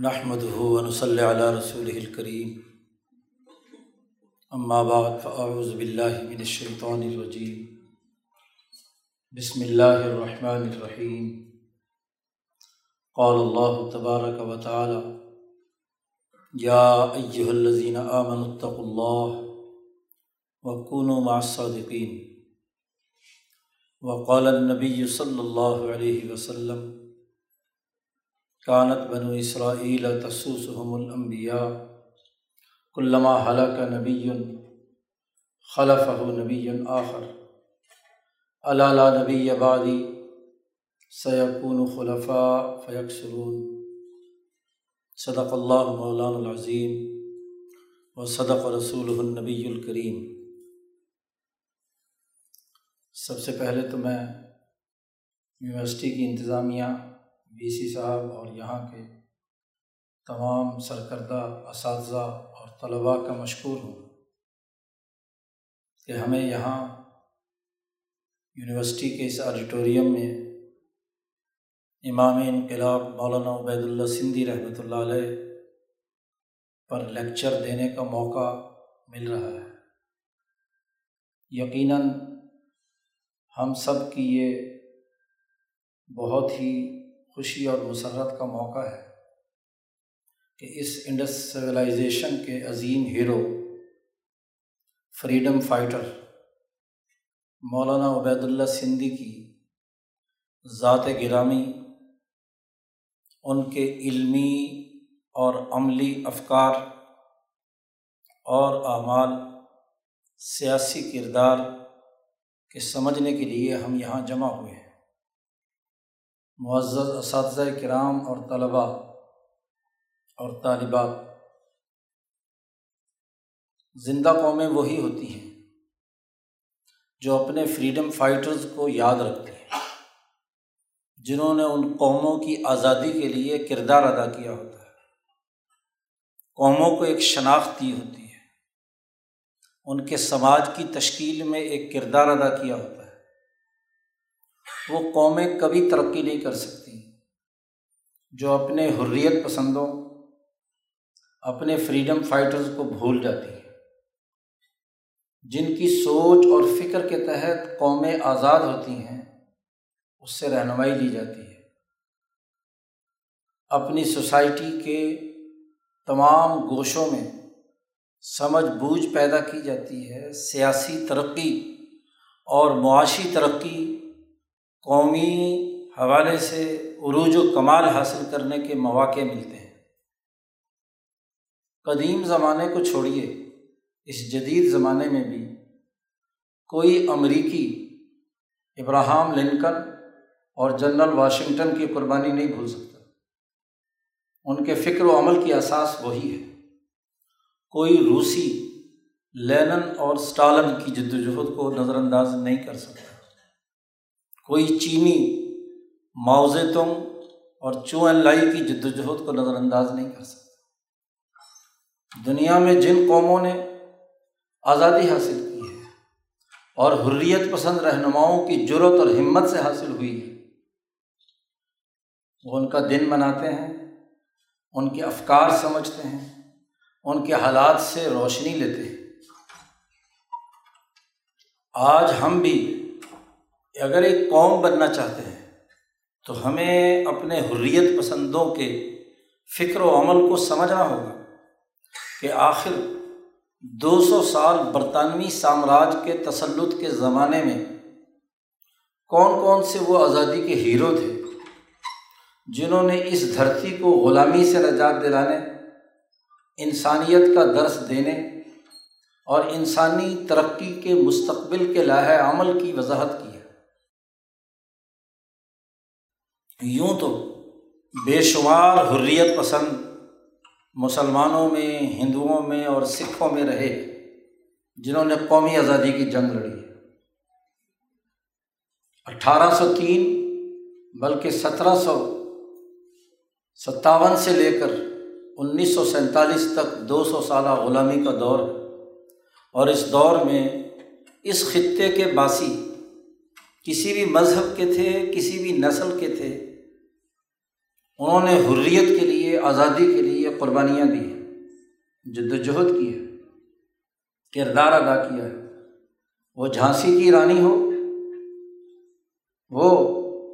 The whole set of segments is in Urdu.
نحمد ہُون صلی علیہ رسول الکریم اما بعد فاعوذ باللہ من الشیطان الرجیم بسم اللہ الرحمن الرحیم قال اللہ تبارک و تعالی یا ایہا الذین آمنوا اتقوا اللہ وکونوا مع الصادقین وقال النبی صلی اللہ علیہ وسلم کانت بنو اسرائیل تسوسحم الانبیاء کلما حلق نبی خلف نبی آخر علالہ نبی آبادی سیقون خلفاء فیق سرون صدق اللہ مولان العظیم و صدق رسول النبی الکریم سب سے پہلے تو میں یونیورسٹی کی انتظامیہ بی سی صاحب اور یہاں کے تمام سرکردہ اساتذہ اور طلباء کا مشکور ہوں کہ ہمیں یہاں یونیورسٹی کے اس آڈیٹوریم میں امام انقلاب مولانا عبید اللہ سندھی رحمۃ اللہ علیہ پر لیکچر دینے کا موقع مل رہا ہے۔ یقیناً ہم سب کی یہ بہت ہی خوشی اور مسرت کا موقع ہے کہ اس انڈس سویلائزیشن کے عظیم ہیرو، فریڈم فائٹر مولانا عبید اللہ سندھی کی ذات گرامی، ان کے علمی اور عملی افکار اور اعمال سیاسی کردار کے سمجھنے کے لیے ہم یہاں جمع ہوئے ہیں۔ معزز اساتذہ کرام اور طلباء اور طالبات زندہ قومیں وہی ہوتی ہیں جو اپنے فریڈم فائٹرز کو یاد رکھتے ہیں، جنہوں نے ان قوموں کی آزادی کے لیے کردار ادا کیا ہوتا ہے۔ قوموں کو ایک شناخت دی ہوتی ہے۔ ان کے سماج کی تشکیل میں ایک کردار ادا کیا ہوتا ہے۔ وہ قومیں کبھی ترقی نہیں کر سکتی۔ جو اپنے حریت پسندوں، اپنے فریڈم فائٹرز کو بھول جاتی ہیں۔ جن کی سوچ اور فکر کے تحت قومیں آزاد ہوتی ہیں، اس سے رہنمائی لی جاتی ہے۔ اپنی سوسائٹی کے تمام گوشوں میں سمجھ بوجھ پیدا کی جاتی ہے۔ سیاسی ترقی اور معاشی ترقی قومی حوالے سے عروج و کمال حاصل کرنے کے مواقع ملتے ہیں۔ قدیم زمانے کو چھوڑیے، اس جدید زمانے میں بھی۔ کوئی امریکی ابراہم لنکن اور جنرل واشنگٹن کی قربانی نہیں بھول سکتا۔ ان کے فکر و عمل کی اساس وہی ہے۔ کوئی روسی لینن اور اسٹالن کی جد وجہد کو نظر انداز نہیں کر سکتا۔ کوئی چینی معاوض تم اور چو لائی کی جد وجہد کو نظر انداز نہیں کر سکتا۔ دنیا میں جن قوموں نے آزادی حاصل کی ہے اور حریت پسند رہنماؤں کی جرت اور ہمت سے حاصل ہوئی ہے، وہ ان کا دن مناتے ہیں، ان کے افکار سمجھتے ہیں، ان کے حالات سے روشنی لیتے ہیں۔ آج ہم بھی اگر ایک قوم بننا چاہتے ہیں تو ہمیں اپنے حریت پسندوں کے فکر و عمل کو سمجھنا ہوگا کہ آخر دو سو سال برطانوی سامراج کے تسلط کے زمانے میں کون کون سے وہ آزادی کے ہیرو تھے جنہوں نے اس دھرتی کو غلامی سے نجات دلانے، انسانیت کا درس دینے اور انسانی ترقی کے مستقبل کے لاہ عمل کی وضاحت کی۔ یوں تو بے شمار حریت پسند مسلمانوں میں، ہندوؤں میں اور سکھوں میں رہے جنہوں نے قومی آزادی کی جنگ لڑی ہے۔ اٹھارہ سو تین بلکہ سترہ سو ستاون سے لے کر انیس سو سینتالیس تک دو سو سالہ غلامی کا دور ہے۔ اور اس دور میں اس خطے کے باسی کسی بھی مذہب کے تھے، کسی بھی نسل کے تھے انہوں نے حریت کے لیے، آزادی کے لیے قربانیاں دی ہیں جد وجہد کی ہے کردار ادا کیا ہے۔ وہ جھانسی کی رانی ہو، وہ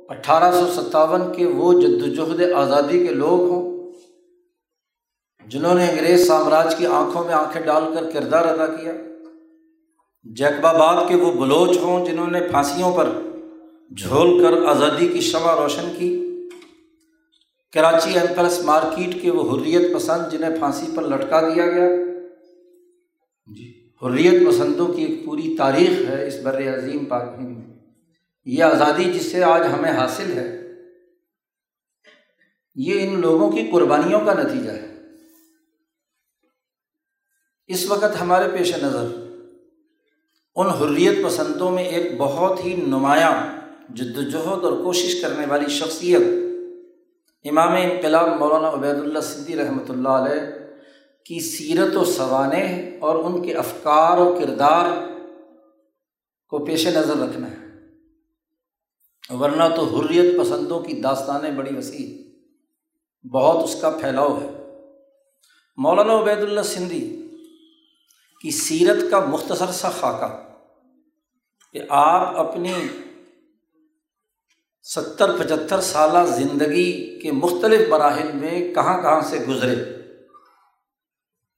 اٹھارہ سو ستاون کے وہ جد وجہد آزادی کے لوگ ہوں، جنہوں نے انگریز سامراج کی آنکھوں میں آنکھیں ڈال کر کردار ادا کیا۔ جیکب آباد کے وہ بلوچ ہوں، جنہوں نے پھانسیوں پر جھول کر آزادی کی شمع روشن کی۔ کراچی ایمپلس مارکیٹ کے وہ حریت پسند جنہیں پھانسی پر لٹکا دیا گیا۔ جی۔ حریت پسندوں کی ایک پوری تاریخ ہے اس بر عظیم پاک میں۔ یہ آزادی جس سے آج ہمیں حاصل ہے یہ ان لوگوں کی قربانیوں کا نتیجہ ہے۔ اس وقت ہمارے پیش نظر ان حریت پسندوں میں ایک بہت ہی نمایاں جد وجہد اور کوشش کرنے والی شخصیت امام انقلاب مولانا عبید اللہ صدی رحمۃ اللہ علیہ کی سیرت و سوانح اور ان کے افکار و کردار کو پیش نظر رکھنا ہے۔ ورنہ تو حریت پسندوں کی داستانیں بڑی وسیع بہت اس کا پھیلاؤ ہے۔ مولانا عبید اللہ سندھی کی سیرت کا مختصر سا خاکہ کہ آپ اپنی ستر پچہتر سالہ زندگی کے مختلف مراحل میں کہاں کہاں سے گزرے؟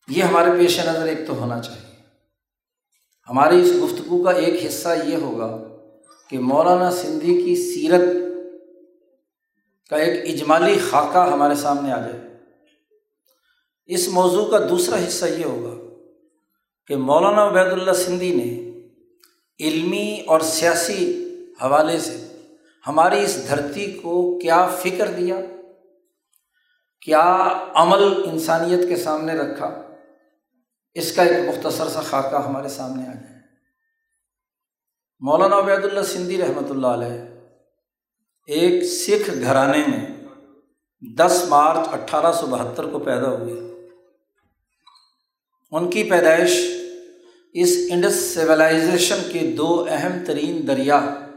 یہ ہمارے پیش نظر ایک تو ہونا چاہیے۔ ہماری اس گفتگو کا ایک حصہ یہ ہوگا کہ مولانا سندھی کی سیرت کا ایک اجمالی خاکہ ہمارے سامنے آ جائے۔ اس موضوع کا دوسرا حصہ یہ ہوگا کہ مولانا عبید اللہ سندھی نے علمی اور سیاسی حوالے سے ہماری اس دھرتی کو کیا فکر دیا؟ کیا عمل انسانیت کے سامنے رکھا؟ اس کا ایک مختصر سا خاکہ ہمارے سامنے آ جائے۔ مولانا عبید اللہ سندھی رحمۃ اللہ علیہ ایک سکھ گھرانے میں دس مارچ اٹھارہ سو بہتر کو پیدا ہوئے۔ ان کی پیدائش اس انڈس سویلائزیشن کے دو اہم ترین دریا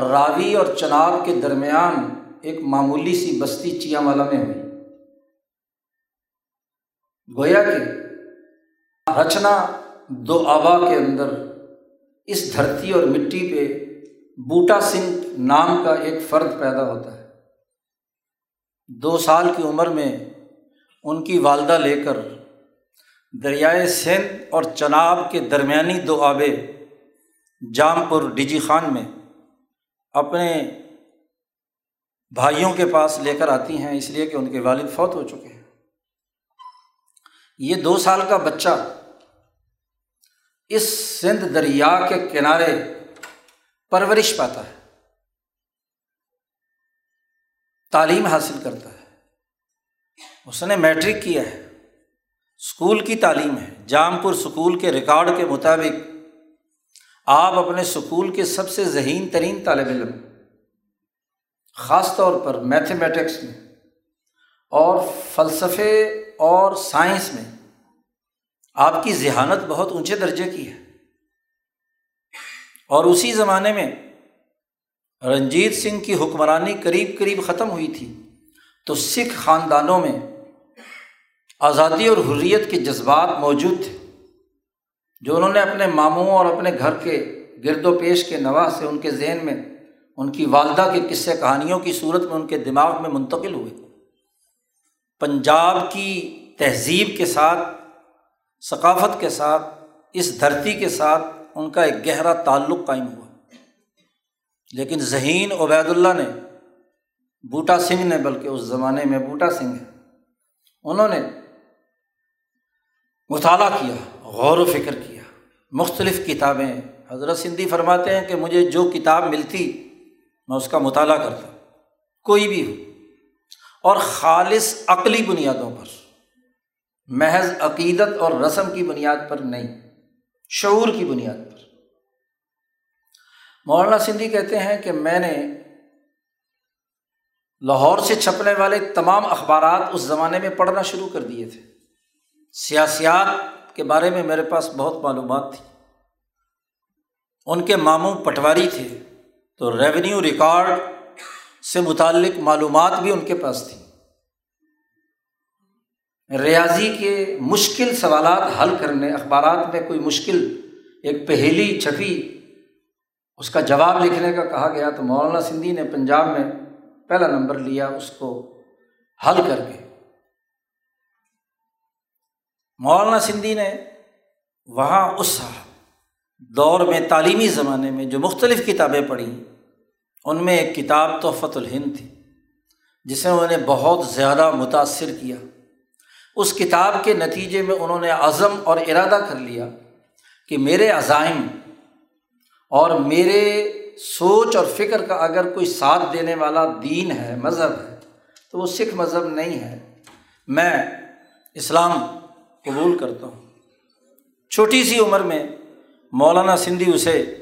راوی اور چناب کے درمیان ایک معمولی سی بستی چیا مالا میں ہوئی۔ گویا کہ رچنا دو آبا کے اندر اس دھرتی اور مٹی پہ بوٹا سنگھ نام کا ایک فرد پیدا ہوتا ہے۔ دو سال کی عمر میں ان کی والدہ لے کر دریائے سندھ اور چناب کے درمیانی دو آبے جام پور ڈیجی خان میں اپنے بھائیوں کے پاس لے کر آتی ہیں، اس لیے کہ ان کے والد فوت ہو چکے ہیں۔ یہ دو سال کا بچہ اس سندھ دریا کے کنارے پرورش پاتا ہے۔ تعلیم حاصل کرتا ہے۔ اس نے میٹرک کیا ہے۔ اسکول کی تعلیم ہے۔ جام پور اسکول کے ریکارڈ کے مطابق آپ اپنے اسکول کے سب سے ذہین ترین طالب علم، خاص طور پر میتھمیٹکس میں اور فلسفے اور سائنس میں، آپ کی ذہانت بہت اونچے درجے کی ہے۔ اور اسی زمانے میں رنجیت سنگھ کی حکمرانی قریب قریب ختم ہوئی تھی، تو سکھ خاندانوں میں آزادی اور حریت کے جذبات موجود تھے۔ جو انہوں نے اپنے ماموں اور اپنے گھر کے گرد و پیش کے نواح سے ان کے ذہن میں، ان کی والدہ کے قصے کہانیوں کی صورت میں ان کے دماغ میں منتقل ہوئے۔ پنجاب کی تہذیب کے ساتھ، ثقافت کے ساتھ، اس دھرتی کے ساتھ ان کا ایک گہرا تعلق قائم ہوا۔ لیکن ذہین عبید اللہ نے، بوٹا سنگھ نے، بلکہ اس زمانے میں بوٹا سنگھ ہے، انہوں نے مطالعہ کیا۔ غور و فکر کیا۔ مختلف کتابیں حضرت سندھی فرماتے ہیں کہ مجھے جو کتاب ملتی میں اس کا مطالعہ کرتا کوئی بھی ہو۔ اور خالص عقلی بنیادوں پر، محض عقیدت اور رسم کی بنیاد پر نہیں، شعور کی بنیاد پر۔ مولانا سندھی کہتے ہیں کہ میں نے لاہور سے چھپنے والے تمام اخبارات اس زمانے میں پڑھنا شروع کر دیے تھے۔ سیاسیات کے بارے میں میرے پاس بہت معلومات تھی۔ ان کے ماموں پٹواری تھے، تو ریونیو ریکارڈ سے متعلق معلومات بھی ان کے پاس تھی۔ ریاضی کے مشکل سوالات حل کرنے، اخبارات میں کوئی مشکل، ایک پہیلی چھپی، اس کا جواب لکھنے کا کہا گیا تو مولانا سندھی نے پنجاب میں پہلا نمبر لیا، اس کو حل کر کے۔ مولانا سندھی نے وہاں اس دور میں تعلیمی زمانے میں جو مختلف کتابیں پڑھیں ان میں ایک کتاب تحفت الہند تھی، جسے انہوں نے بہت زیادہ متاثر کیا۔ اس کتاب کے نتیجے میں انہوں نے عزم اور ارادہ کر لیا کہ میرے عزائم اور میرے سوچ اور فکر کا اگر کوئی ساتھ دینے والا دین ہے، مذہب ہے، تو وہ سکھ مذہب نہیں ہے۔ میں اسلام قبول کرتا ہوں۔ چھوٹی سی عمر میں مولانا سندھی اسے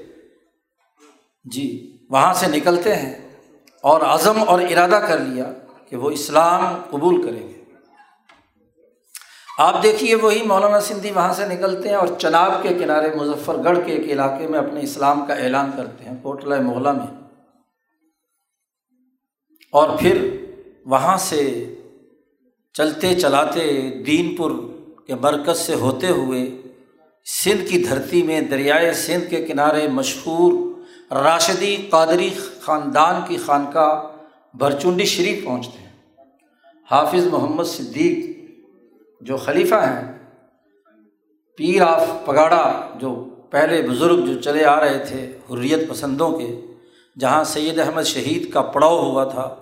جی وہاں سے نکلتے ہیں اور عزم اور ارادہ کر لیا کہ وہ اسلام قبول کریں گے۔ آپ دیکھیے وہی مولانا سندھی وہاں سے نکلتے ہیں اور چناب کے کنارے مظفر گڑھ کے ایک علاقے میں اپنے اسلام کا اعلان کرتے ہیں، کوٹلہ محلہ میں۔ اور پھر وہاں سے چلتے چلاتے دین پور کے مرکز سے ہوتے ہوئے سندھ کی دھرتی میں دریائے سندھ کے کنارے مشہور راشدی قادری خاندان کی خانقاہ برچنڈی شریف پہنچتے ہیں۔ حافظ محمد صدیق جو خلیفہ ہیں، پیر آف پگاڑا جو پہلے بزرگ جو چلے آ رہے تھے حریت پسندوں کے، جہاں سید احمد شہید کا پڑاؤ ہوا تھا،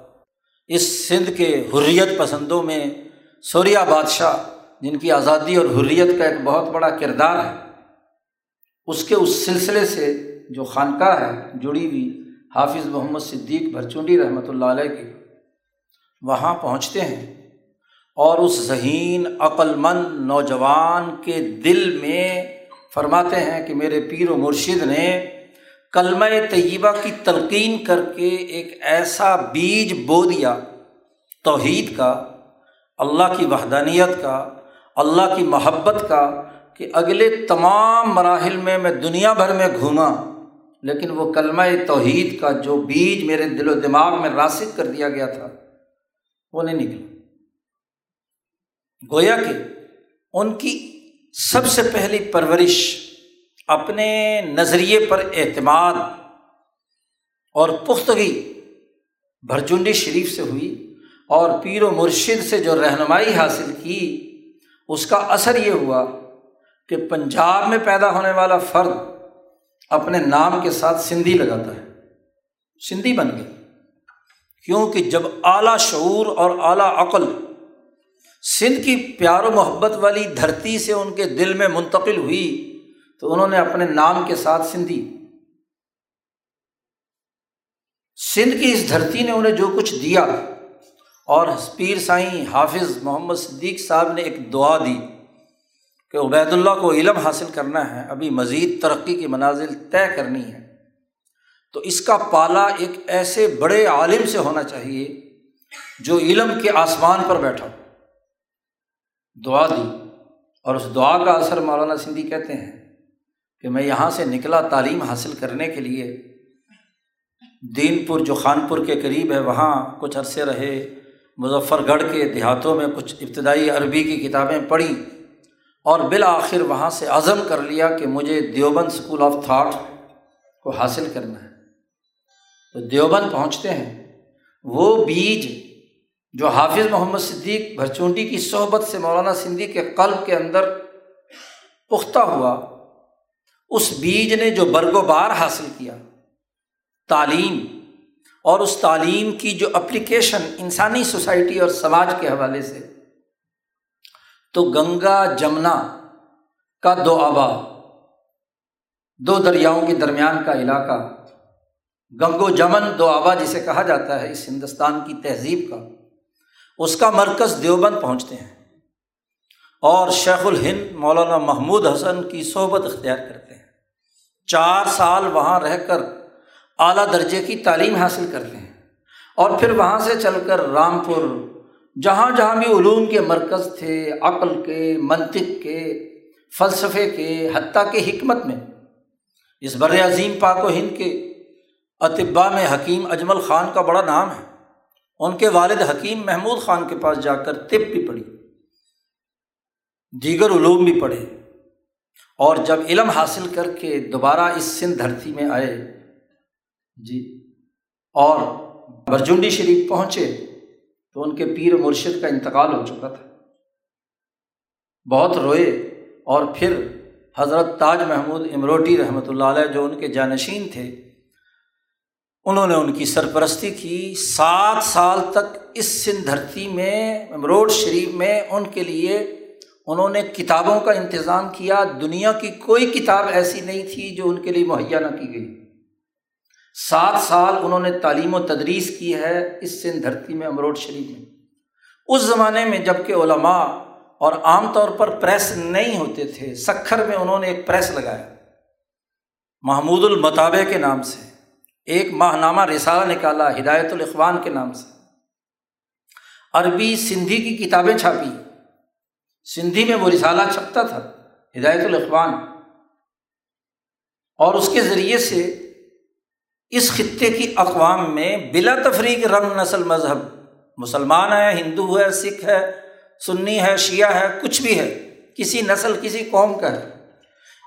اس سندھ کے حریت پسندوں میں سوریا بادشاہ جن کی آزادی اور حریت کا ایک بہت بڑا کردار ہے، اس کے اس سلسلے سے جو خانقاہ ہے، جڑی ہوئی حافظ محمد صدیق بھرچونڈی رحمۃ اللہ علیہ کی، وہاں پہنچتے ہیں اور اس ذہین عقلمند نوجوان کے دل میں فرماتے ہیں کہ میرے پیر و مرشد نے کلمہ طیبہ کی تلقین کر کے ایک ایسا بیج بو دیا، توحید کا، اللہ کی وحدانیت کا اللہ کی محبت کا کہ اگلے تمام مراحل میں میں دنیا بھر میں گھوما لیکن وہ کلمہ توحید کا جو بیج میرے دل و دماغ میں راسک کر دیا گیا تھا، وہ نہیں نکلا۔ گویا کہ ان کی سب سے پہلی پرورش اپنے نظریے پر اعتماد اور پختگی بھرچنڈی شریف سے ہوئی اور پیر و مرشد سے جو رہنمائی حاصل کی اس کا اثر یہ ہوا کہ پنجاب میں پیدا ہونے والا فرد اپنے نام کے ساتھ سندھی لگاتا ہے۔ سندھی بن گئی کیونکہ جب اعلیٰ شعور اور اعلیٰ عقل سندھ کی پیار و محبت والی دھرتی سے ان کے دل میں منتقل ہوئی، تو انہوں نے اپنے نام کے ساتھ سندھی۔ سندھ کی اس دھرتی نے انہیں جو کچھ دیا اور پیر سائیں حافظ محمد صدیق صاحب نے ایک دعا دی کہ عبید اللہ کو علم حاصل کرنا ہے، ابھی مزید ترقی کی منازل طے کرنی ہے۔ تو اس کا پالا ایک ایسے بڑے عالم سے ہونا چاہیے جو علم کے آسمان پر بیٹھا دعا دی۔ اور اس دعا کا اثر مولانا سندھی کہتے ہیں کہ میں یہاں سے نکلا تعلیم حاصل کرنے کے لیے، دین پور جو خانپور کے قریب ہے، وہاں کچھ عرصے رہے۔ مظفر گڑھ کے دیہاتوں میں کچھ ابتدائی عربی کی کتابیں پڑھیں اور بالآخر وہاں سے عزم کر لیا کہ مجھے دیوبند اسکول آف تھاٹ کو حاصل کرنا ہے۔ تو دیوبند پہنچتے ہیں۔ وہ بیج جو حافظ محمد صدیق بھرچونڈی کی صحبت سے مولانا سندھی کے قلب کے اندر پختہ ہوا، اس بیج نے جو برگ و بار حاصل کیا، تعلیم اور اس تعلیم کی جو اپلیکیشن انسانی سوسائٹی اور سماج کے حوالے سے، تو گنگا جمنا کا دو آبا دو دریاؤں کے درمیان کا علاقہ، گنگو جمن دو آبا جسے کہا جاتا ہے اس ہندوستان کی تہذیب کا، اس کا مرکز دیوبند پہنچتے ہیں۔ اور شیخ الہند مولانا محمود حسن کی صحبت اختیار کرتے ہیں۔ چار سال وہاں رہ کر اعلیٰ درجے کی تعلیم حاصل کرتے ہیں۔ اور پھر وہاں سے چل کر رامپور، جہاں جہاں بھی علوم کے مرکز تھے، عقل کے، منطق کے، فلسفے کے، حتیٰ کے حکمت میں، اس بر عظیم پاک و ہند کے اطباء میں حکیم اجمل خان کا بڑا نام ہے۔ ان کے والد حکیم محمود خان کے پاس جا کر طب بھی پڑھی، دیگر علوم بھی پڑھے۔ اور جب علم حاصل کر کے دوبارہ اس سندھ دھرتی میں آئے جی۔ اور برجنڈی شریف پہنچے تو ان کے پیر مرشد کا انتقال ہو چکا تھا۔ بہت روئے اور پھر حضرت تاج محمود امروٹی رحمۃ اللہ علیہ جو ان کے جانشین تھے، انہوں نے ان کی سرپرستی کی۔ سات سال تک اس سندھ دھرتی میں امروڈ شریف میں ان کے لیے انہوں نے کتابوں کا انتظام کیا۔ دنیا کی کوئی کتاب ایسی نہیں تھی جو ان کے لیے مہیا نہ کی گئی۔ سات سال انہوں نے تعلیم و تدریس کی ہے اس سندھ دھرتی میں امروڈ شریف میں۔ اس زمانے میں جبکہ علماء اور عام طور پر پریس نہیں ہوتے تھے، سکھر میں انہوں نے ایک پریس لگایا۔ محمود المطابع کے نام سے۔ ایک ماہ نامہ رسالہ نکالا ہدایت الاخوان کے نام سے۔ عربی سندھی کی کتابیں چھاپی۔ سندھی میں وہ رسالہ چھپتا تھا، ہدایت الاخوان۔ اور اس کے ذریعے سے اس خطے کی اقوام میں بلا تفریق رنگ نسل مذہب، مسلمان ہے، ہندو ہے، سکھ ہے، سنی ہے، شیعہ ہے، کچھ بھی ہے، کسی نسل، کسی قوم کا ہے۔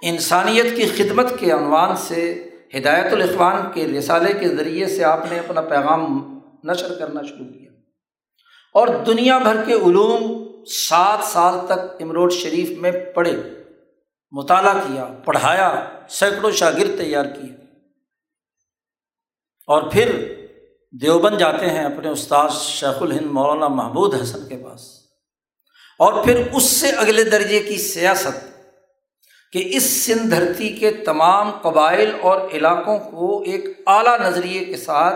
انسانیت کی خدمت کے عنوان سے، ہدایت الاخوان کے رسالے کے ذریعے سے آپ نے اپنا پیغام نشر کرنا شروع کیا۔ اور دنیا بھر کے علوم سات سال تک امروڈ شریف میں پڑھے، مطالعہ کیا، پڑھایا، سینکڑوں شاگرد تیار کیے۔ اور پھر دیوبند جاتے ہیں اپنے استاد شیخ الہند مولانا محمود حسن کے پاس۔ اور پھر اس سے اگلے درجے کی سیاست کہ اس سندھ دھرتی کے تمام قبائل اور علاقوں کو ایک اعلیٰ نظریے کے ساتھ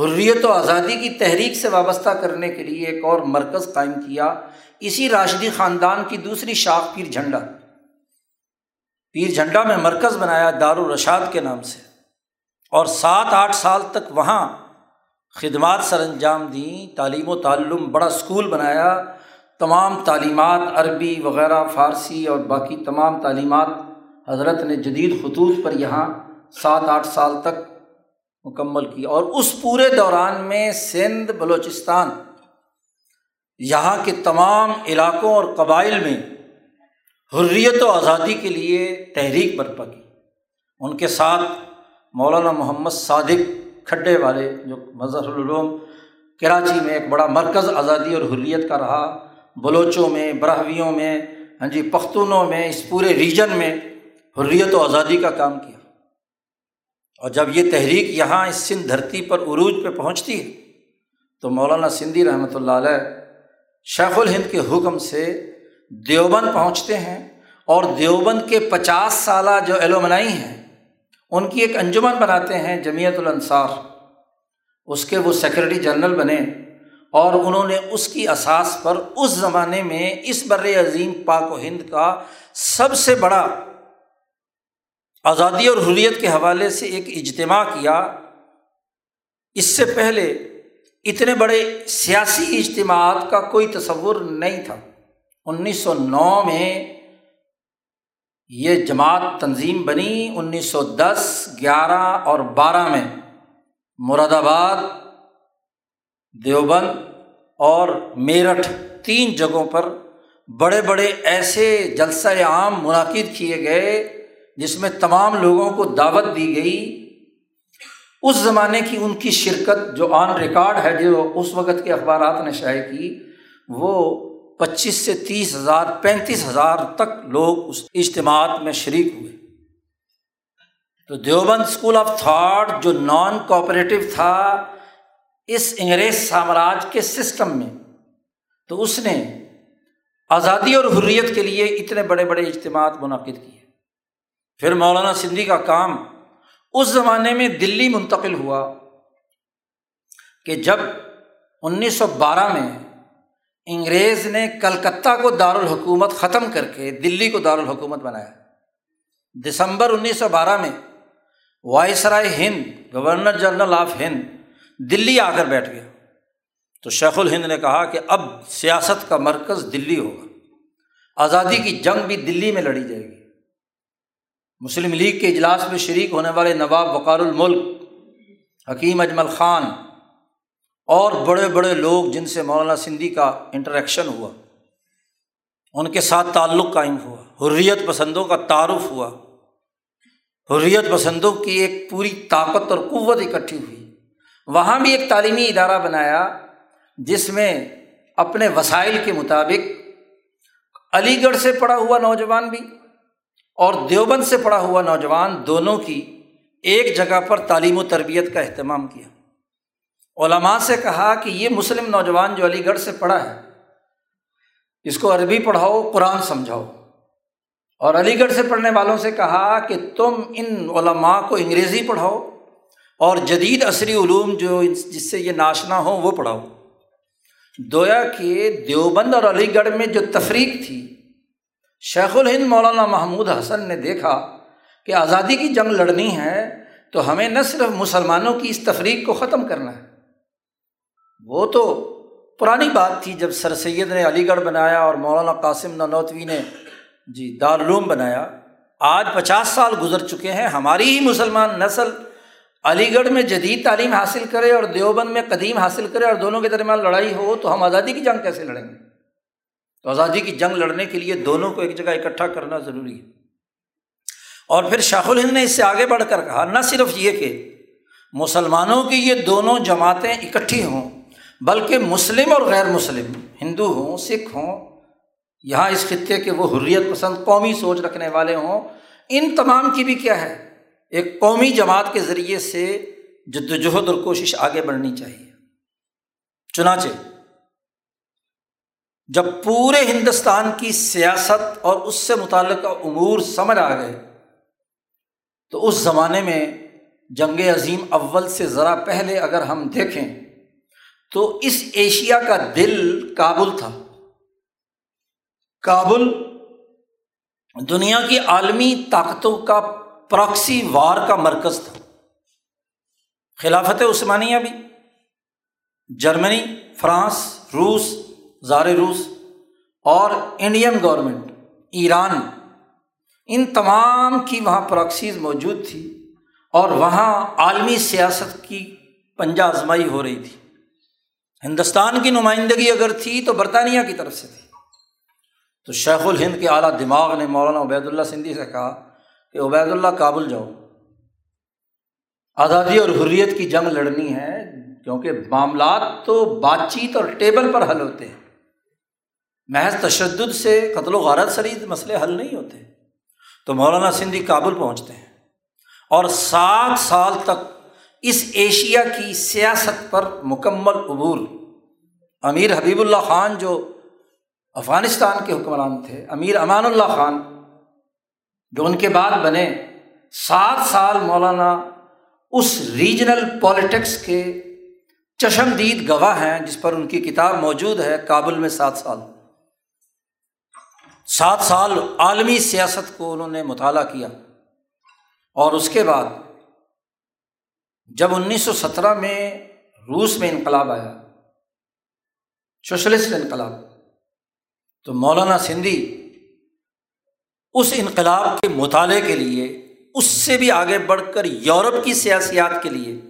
حریت و آزادی کی تحریک سے وابستہ کرنے کے لیے ایک اور مرکز قائم کیا۔ اسی راشدی خاندان کی دوسری شاخ پیر جھنڈا۔ پیر جھنڈا میں مرکز بنایا دار الرشاد کے نام سے۔ اور سات آٹھ سال تک وہاں خدمات سر انجام دیں، تعلیم و تعلم بڑا اسکول بنایا، تمام تعلیمات عربی وغیرہ، فارسی اور باقی تمام تعلیمات حضرت نے جدید خطوط پر یہاں سات آٹھ سال تک مکمل کی۔ اور اس پورے دوران میں سندھ، بلوچستان، یہاں کے تمام علاقوں اور قبائل میں حریت و آزادی کے لیے تحریک برپا کی۔ ان کے ساتھ مولانا محمد صادق کھڈے والے جو مظہر العلوم، کراچی میں ایک بڑا مرکز آزادی اور حریت کا رہا، بلوچوں میں، براہویوں میں ہاں جی پختونوں میں، اس پورے ریجن میں حریت و آزادی کا کام کیا۔ اور جب یہ تحریک یہاں اس سندھ دھرتی پر عروج پہ پہنچتی ہے، تو مولانا سندھی رحمۃ اللہ علیہ شیخ الہند کے حکم سے دیوبند پہنچتے ہیں اور دیوبند کے پچاس سالہ جو ایلومنائی ہیں ان کی ایک انجمن بناتے ہیں جمیعت الانصار۔ اس کے وہ سیکرٹری جنرل بنے اور انہوں نے اس کی اساس پر اس زمانے میں اس بر عظیم پاک و ہند کا سب سے بڑا آزادی اور حریت کے حوالے سے ایک اجتماع کیا۔ اس سے پہلے اتنے بڑے سیاسی اجتماعات کا کوئی تصور نہیں تھا۔ انیس سو نو میں یہ جماعت تنظیم بنی انیس سو دس، گیارہ اور بارہ میں۔ مراد آباد، دیوبند اور میرٹھ تین جگہوں پر بڑے بڑے ایسے جلسہ عام منعقد کیے گئے جس میں تمام لوگوں کو دعوت دی گئی۔ اس زمانے کی ان کی شرکت جو آن ریکارڈ ہے، جو اس وقت کے اخبارات نے شائع کی، وہ پچیس سے تیس ہزار، پینتیس ہزار تک لوگ اس اجتماعات میں شریک ہوئے۔ تو دیوبند اسکول آف تھاٹ جو نان کوآپریٹو تھا، اس انگریز سامراج کے سسٹم میں، تو اس نے آزادی اور حریت کے لیے اتنے بڑے بڑے اجتماعات منعقد کیے۔ پھر مولانا سندھی کا کام اس زمانے میں دلی منتقل ہوا کہ جب انیس سو بارہ میں انگریز نے کلکتہ کو دارالحکومت ختم کر کے دلی کو دارالحکومت بنایا۔ دسمبر انیس سو بارہ میں وائسرائے ہند، گورنر جنرل آف ہند، دلی آ کر بیٹھ گیا۔ تو شیخ الہند نے کہا کہ اب سیاست کا مرکز دلی ہوگا۔ آزادی کی جنگ بھی دلی میں لڑی جائے گی۔ مسلم لیگ کے اجلاس میں شریک ہونے والے نواب وقار الملک حکیم اجمل خان اور بڑے بڑے لوگ جن سے مولانا سندھی کا انٹریکشن ہوا، ان کے ساتھ تعلق قائم ہوا، حریت پسندوں کا تعارف ہوا۔ حریت پسندوں کی ایک پوری طاقت اور قوت اکٹھی ہوئی۔ وہاں بھی ایک تعلیمی ادارہ بنایا، جس میں اپنے وسائل کے مطابق علی گڑھ سے پڑھا ہوا نوجوان بھی اور دیوبند سے پڑھا ہوا نوجوان دونوں کی ایک جگہ پر تعلیم و تربیت کا اہتمام کیا۔ علماء سے کہا کہ یہ مسلم نوجوان جو علی گڑھ سے پڑھا ہے، اس کو عربی پڑھاؤ، قرآن سمجھاؤ۔ اور علی گڑھ سے پڑھنے والوں سے کہا کہ تم ان علماء کو انگریزی پڑھاؤ اور جدید عصری علوم جو جس سے یہ ناشنا ہو، وہ پڑھاؤ۔ دویا کہ دیوبند اور علی گڑھ میں جو تفریق تھی، شیخ الہند مولانا محمود حسن نے دیکھا کہ آزادی کی جنگ لڑنی ہے تو ہمیں نہ صرف مسلمانوں کی اس تفریق کو ختم کرنا ہے وہ تو پرانی بات تھی جب سر سید نے علی گڑھ بنایا اور مولانا قاسم ننوتوی نے جی دارالعلوم بنایا۔ آج پچاس سال گزر چکے ہیں، ہماری ہی مسلمان نسل علی گڑھ میں جدید تعلیم حاصل کرے اور دیوبند میں قدیم حاصل کرے اور دونوں کے درمیان لڑائی ہو، تو ہم آزادی کی جنگ کیسے لڑیں گے؟ تو آزادی کی جنگ لڑنے کے لیے دونوں کو ایک جگہ اکٹھا کرنا ضروری ہے۔ اور پھر شاخ الہند نے اس سے آگے بڑھ کر کہا، نہ صرف یہ کہ مسلمانوں کی یہ دونوں جماعتیں اکٹھی ہوں بلکہ مسلم اور غیر مسلم، ہندو ہوں، سکھ ہوں، یہاں اس خطے کے وہ حریت پسند قومی سوچ رکھنے والے ہوں، ان تمام کی بھی کیا ہے؟ ایک قومی جماعت کے ذریعے سے جدوجہد اور کوشش آگے بڑھنی چاہیے۔ چنانچہ، جب پورے ہندوستان کی سیاست اور اس سے متعلقہ امور سمجھ آ گئے، تو اس زمانے میں جنگ عظیم اول سے ذرا پہلے اگر ہم دیکھیں تو اس ایشیا کا دل کابل تھا۔ کابل دنیا کی عالمی طاقتوں کا پراکسی وار کا مرکز تھا۔ خلافت عثمانیہ بھی۔ جرمنی، فرانس، روس، زار روس اور انڈین گورنمنٹ، ایران۔ ان تمام کی وہاں پراکسیز موجود تھی اور وہاں عالمی سیاست کی پنجہ آزمائی ہو رہی تھی۔ ہندوستان کی نمائندگی اگر تھی تو برطانیہ کی طرف سے تھی۔ تو شیخ الہند کے اعلیٰ دماغ نے مولانا عبید اللہ سندھی سے کہا کہ عبید اللہ کابل جاؤ۔ آزادی اور حریت کی جنگ لڑنی ہے کیونکہ معاملات تو بات چیت اور ٹیبل پر حل ہوتے ہیں۔ محض تشدد سے قتل و غارت سرید مسئلے حل نہیں ہوتے۔ تو مولانا سندھی کابل پہنچتے ہیں اور سات سال تک اس ایشیا کی سیاست پر مکمل عبور۔ امیر حبیب اللہ خان جو افغانستان کے حکمران تھے، امیر امان اللہ خان، جو ان کے بعد بنے، سات سال مولانا اس ریجنل پالیٹکس کے چشمدید گواہ ہیں، جس پر ان کی کتاب موجود ہے کابل میں سات سال۔ سات سال عالمی سیاست کو انہوں نے مطالعہ کیا۔ اور اس کے بعد جب انیس سو سترہ میں روس میں انقلاب آیا، سوشلسٹ انقلاب، تو مولانا سندھی اس انقلاب کے مطالعے کے لیے، اس سے بھی آگے بڑھ کر یورپ کی سیاسیات کے لیے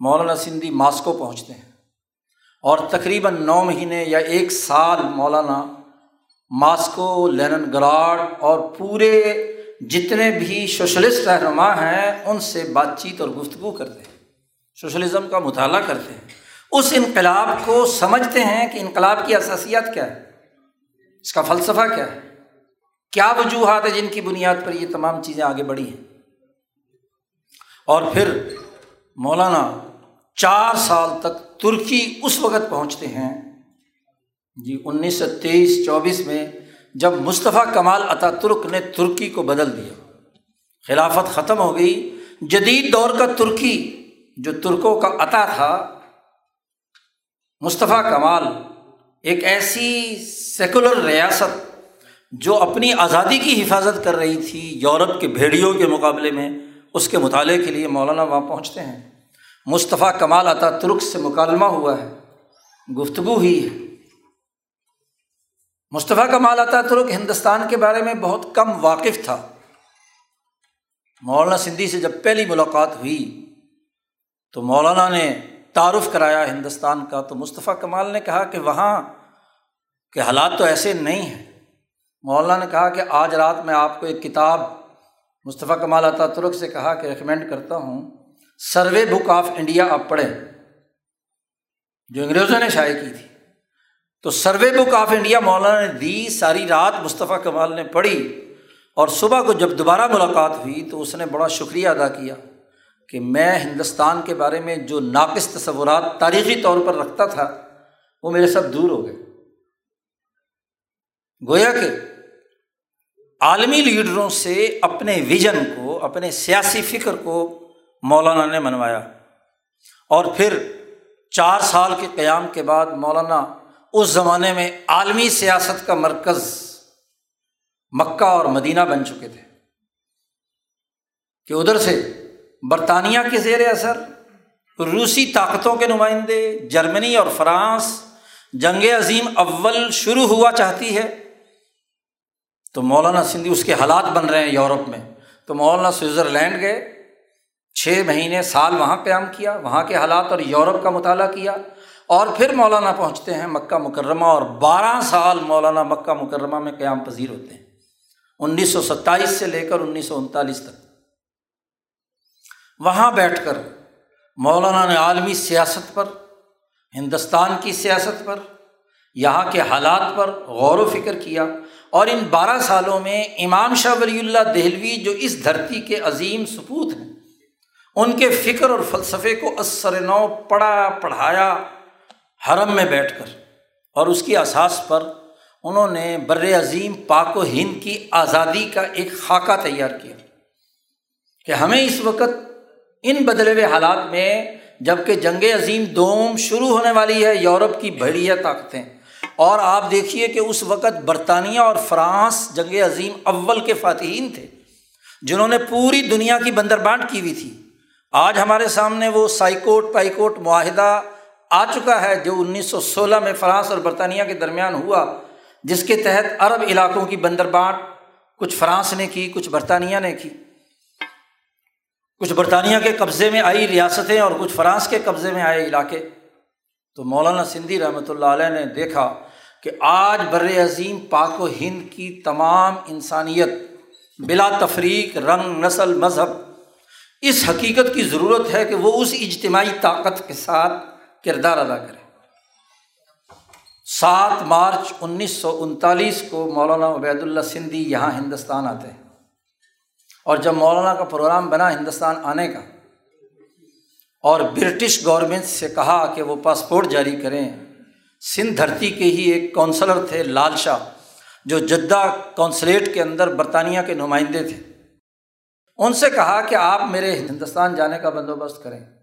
مولانا سندھی ماسکو پہنچتے ہیں۔ اور تقریباً نو مہینے یا ایک سال مولانا ماسکو، لینن گراڈ اور پورے جتنے بھی سوشلسٹ رہنما ہیں، ان سے بات چیت اور گفتگو کرتے ہیں۔ سوشلزم کا مطالعہ کرتے ہیں۔ اس انقلاب کو سمجھتے ہیں کہ انقلاب کی اثاسیات کیا ہے۔ اس کا فلسفہ کیا ہے۔ کیا وجوہات ہے جن کی بنیاد پر یہ تمام چیزیں آگے بڑھی ہیں؟ اور پھر مولانا چار سال تک ترکی اس وقت پہنچتے ہیں جی انیس سو تیئیس، چوبیس میں جب مصطفیٰ کمال عطا ترک نے ترکی کو بدل دیا، خلافت ختم ہو گئی، جدید دور کا ترکی جو ترکوں کا عطا تھا، مصطفیٰ کمال ایک ایسی سیکولر ریاست جو اپنی آزادی کی حفاظت کر رہی تھی یورپ کے بھیڑیوں کے مقابلے میں، اس کے مطالعے کے لیے مولانا وہاں پہنچتے ہیں۔ مصطفیٰ کمال عطا ترک سے مکالمہ ہوا ہے، گفتگو ہوئی ہے۔ مصطفیٰ کمال عطا ترک ہندوستان کے بارے میں بہت کم واقف تھا۔ مولانا سندھی سے جب پہلی ملاقات ہوئی تو مولانا نے تعارف کرایا ہندوستان کا، تو مصطفیٰ کمال نے کہا کہ وہاں کے حالات تو ایسے نہیں ہیں۔ مولانا نے کہا کہ آج رات میں آپ کو ایک کتاب مصطفیٰ کمال عطا ترک سے کہا کہ ریکمینڈ کرتا ہوں۔ سروے بک آف انڈیا آپ پڑھیں۔ جو انگریزوں نے شائع کی تھی۔ تو سروے بک آف انڈیا مولانا نے دی، ساری رات مصطفیٰ کمال نے پڑھی اور صبح کو جب دوبارہ ملاقات ہوئی تو اس نے بڑا شکریہ ادا کیا کہ میں ہندوستان کے بارے میں جو ناقص تصورات تاریخی طور پر رکھتا تھا، وہ میرے سب دور ہو گئے۔ گویا کہ عالمی لیڈروں سے اپنے ویژن کو، اپنے سیاسی فکر کو مولانا نے منوایا۔ اور پھر چار سال کے قیام کے بعد مولانا اس زمانے میں عالمی سیاست کا مرکز مکہ اور مدینہ بن چکے تھے۔ کہ ادھر سے برطانیہ کے زیر اثر، روسی طاقتوں کے نمائندے، جرمنی اور فرانس جنگ عظیم اول شروع ہوا چاہتی ہے، تو مولانا سندھی اس کے حالات بن رہے ہیں یورپ میں۔ تو مولانا سوئٹزرلینڈ گئے، چھ مہینے سال وہاں قیام کیا، وہاں کے حالات اور یورپ کا مطالعہ کیا۔ اور پھر مولانا پہنچتے ہیں مکہ مکرمہ اور بارہ سال مولانا مکہ مکرمہ میں قیام پذیر ہوتے ہیں۔ انیس سو ستائیس سے لے کر انیس سو انتالیس تک۔ وہاں بیٹھ کر مولانا نے عالمی سیاست پر، ہندوستان کی سیاست پر، یہاں کے حالات پر غور و فکر کیا اور ان بارہ سالوں میں امام شاہ ولی اللہ دہلوی جو اس دھرتی کے عظیم سپوت ہیں، ان کے فکر اور فلسفے کو اثر نو پڑھا پڑھایا حرم میں بیٹھ کر اور اس کی اساس پر انہوں نے بر عظیم پاک و ہند کی آزادی کا ایک خاکہ تیار کیا کہ ہمیں اس وقت ان بدلے ہوئے حالات میں جبکہ جنگ عظیم دوم شروع ہونے والی ہے، یورپ کی بڑھیا طاقتیں۔ اور آپ دیکھیے کہ اس وقت برطانیہ اور فرانس جنگ عظیم اول کے فاتحین تھے، جنہوں نے پوری دنیا کی بندر بانٹ کی ہوئی تھی۔ آج ہمارے سامنے وہ سائیکوٹ، پائیکوٹ، معاہدہ آ چکا ہے جو انیس سو سولہ میں فرانس اور برطانیہ کے درمیان ہوا، جس کے تحت عرب علاقوں کی بندر بانٹ کچھ فرانس نے کی، کچھ برطانیہ نے کی۔ کچھ برطانیہ کے قبضے میں آئی ریاستیں اور کچھ فرانس کے قبضے میں آئے علاقے۔ تو مولانا سندھی رحمۃ اللہ علیہ نے دیکھا کہ آج بر عظیم پاک و ہند کی تمام انسانیت بلا تفریق، رنگ، نسل، مذہب، اس حقیقت کی ضرورت ہے کہ وہ اس اجتماعی طاقت کے ساتھ کردار ادا کرے۔ سات مارچ انیس سو انتالیس کو مولانا عبید اللہ سندھی یہاں ہندوستان آتے ہیں۔ اور جب مولانا کا پروگرام بنا ہندوستان آنے کا، اور برٹش گورنمنٹ سے کہا کہ وہ پاسپورٹ جاری کریں، سندھ دھرتی کے ہی ایک کونسلر تھے، لال شاہ، جو جدہ کونسلیٹ کے اندر برطانیہ کے نمائندے تھے۔ ان سے کہا کہ آپ میرے ہندوستان جانے کا بندوبست کریں۔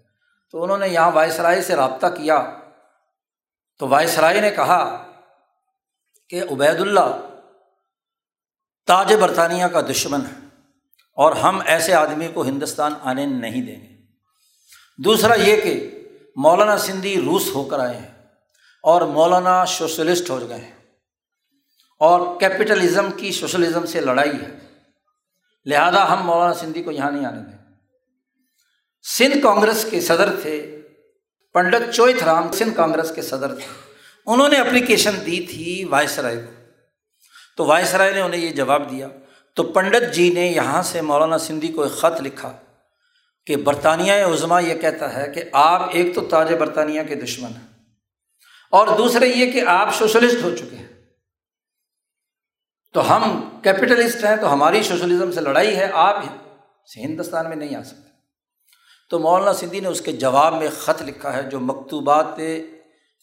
تو انہوں نے یہاں وائسرائے سے رابطہ کیا۔ تو وائسرائے نے کہا کہ عبید اللہ تاج برطانیہ کا دشمن ہے اور ہم ایسے آدمی کو ہندوستان آنے نہیں دیں گے۔ دوسرا یہ کہ مولانا سندھی روس ہو کر آئے ہیں اور مولانا سوشلسٹ ہو گئے ہیں اور کیپٹلزم کی سوشلزم سے لڑائی ہے۔ لہذا ہم مولانا سندھی کو یہاں نہیں آنے دیں۔ سندھ کانگریس کے صدر تھے، پنڈت چوئتھ رام سندھ کانگریس کے صدر تھے۔ انہوں نے اپلیکیشن دی تھی وائس رائے کو۔ تو وائس رائے نے انہیں یہ جواب دیا۔ تو پنڈت جی نے یہاں سے مولانا سندھی کو ایک خط لکھا کہ برطانیہ عظما یہ کہتا ہے کہ آپ ایک تو تاج برطانیہ کے دشمن ہیں اور دوسرے یہ کہ آپ سوشلسٹ ہو چکے ہیں۔ تو ہم کیپٹلسٹ ہیں تو ہماری سوشلزم سے لڑائی ہے، آپ ہندوستان میں نہیں آ سکتے۔ تو مولانا سندھی نے اس کے جواب میں خط لکھا ہے جو مکتوبات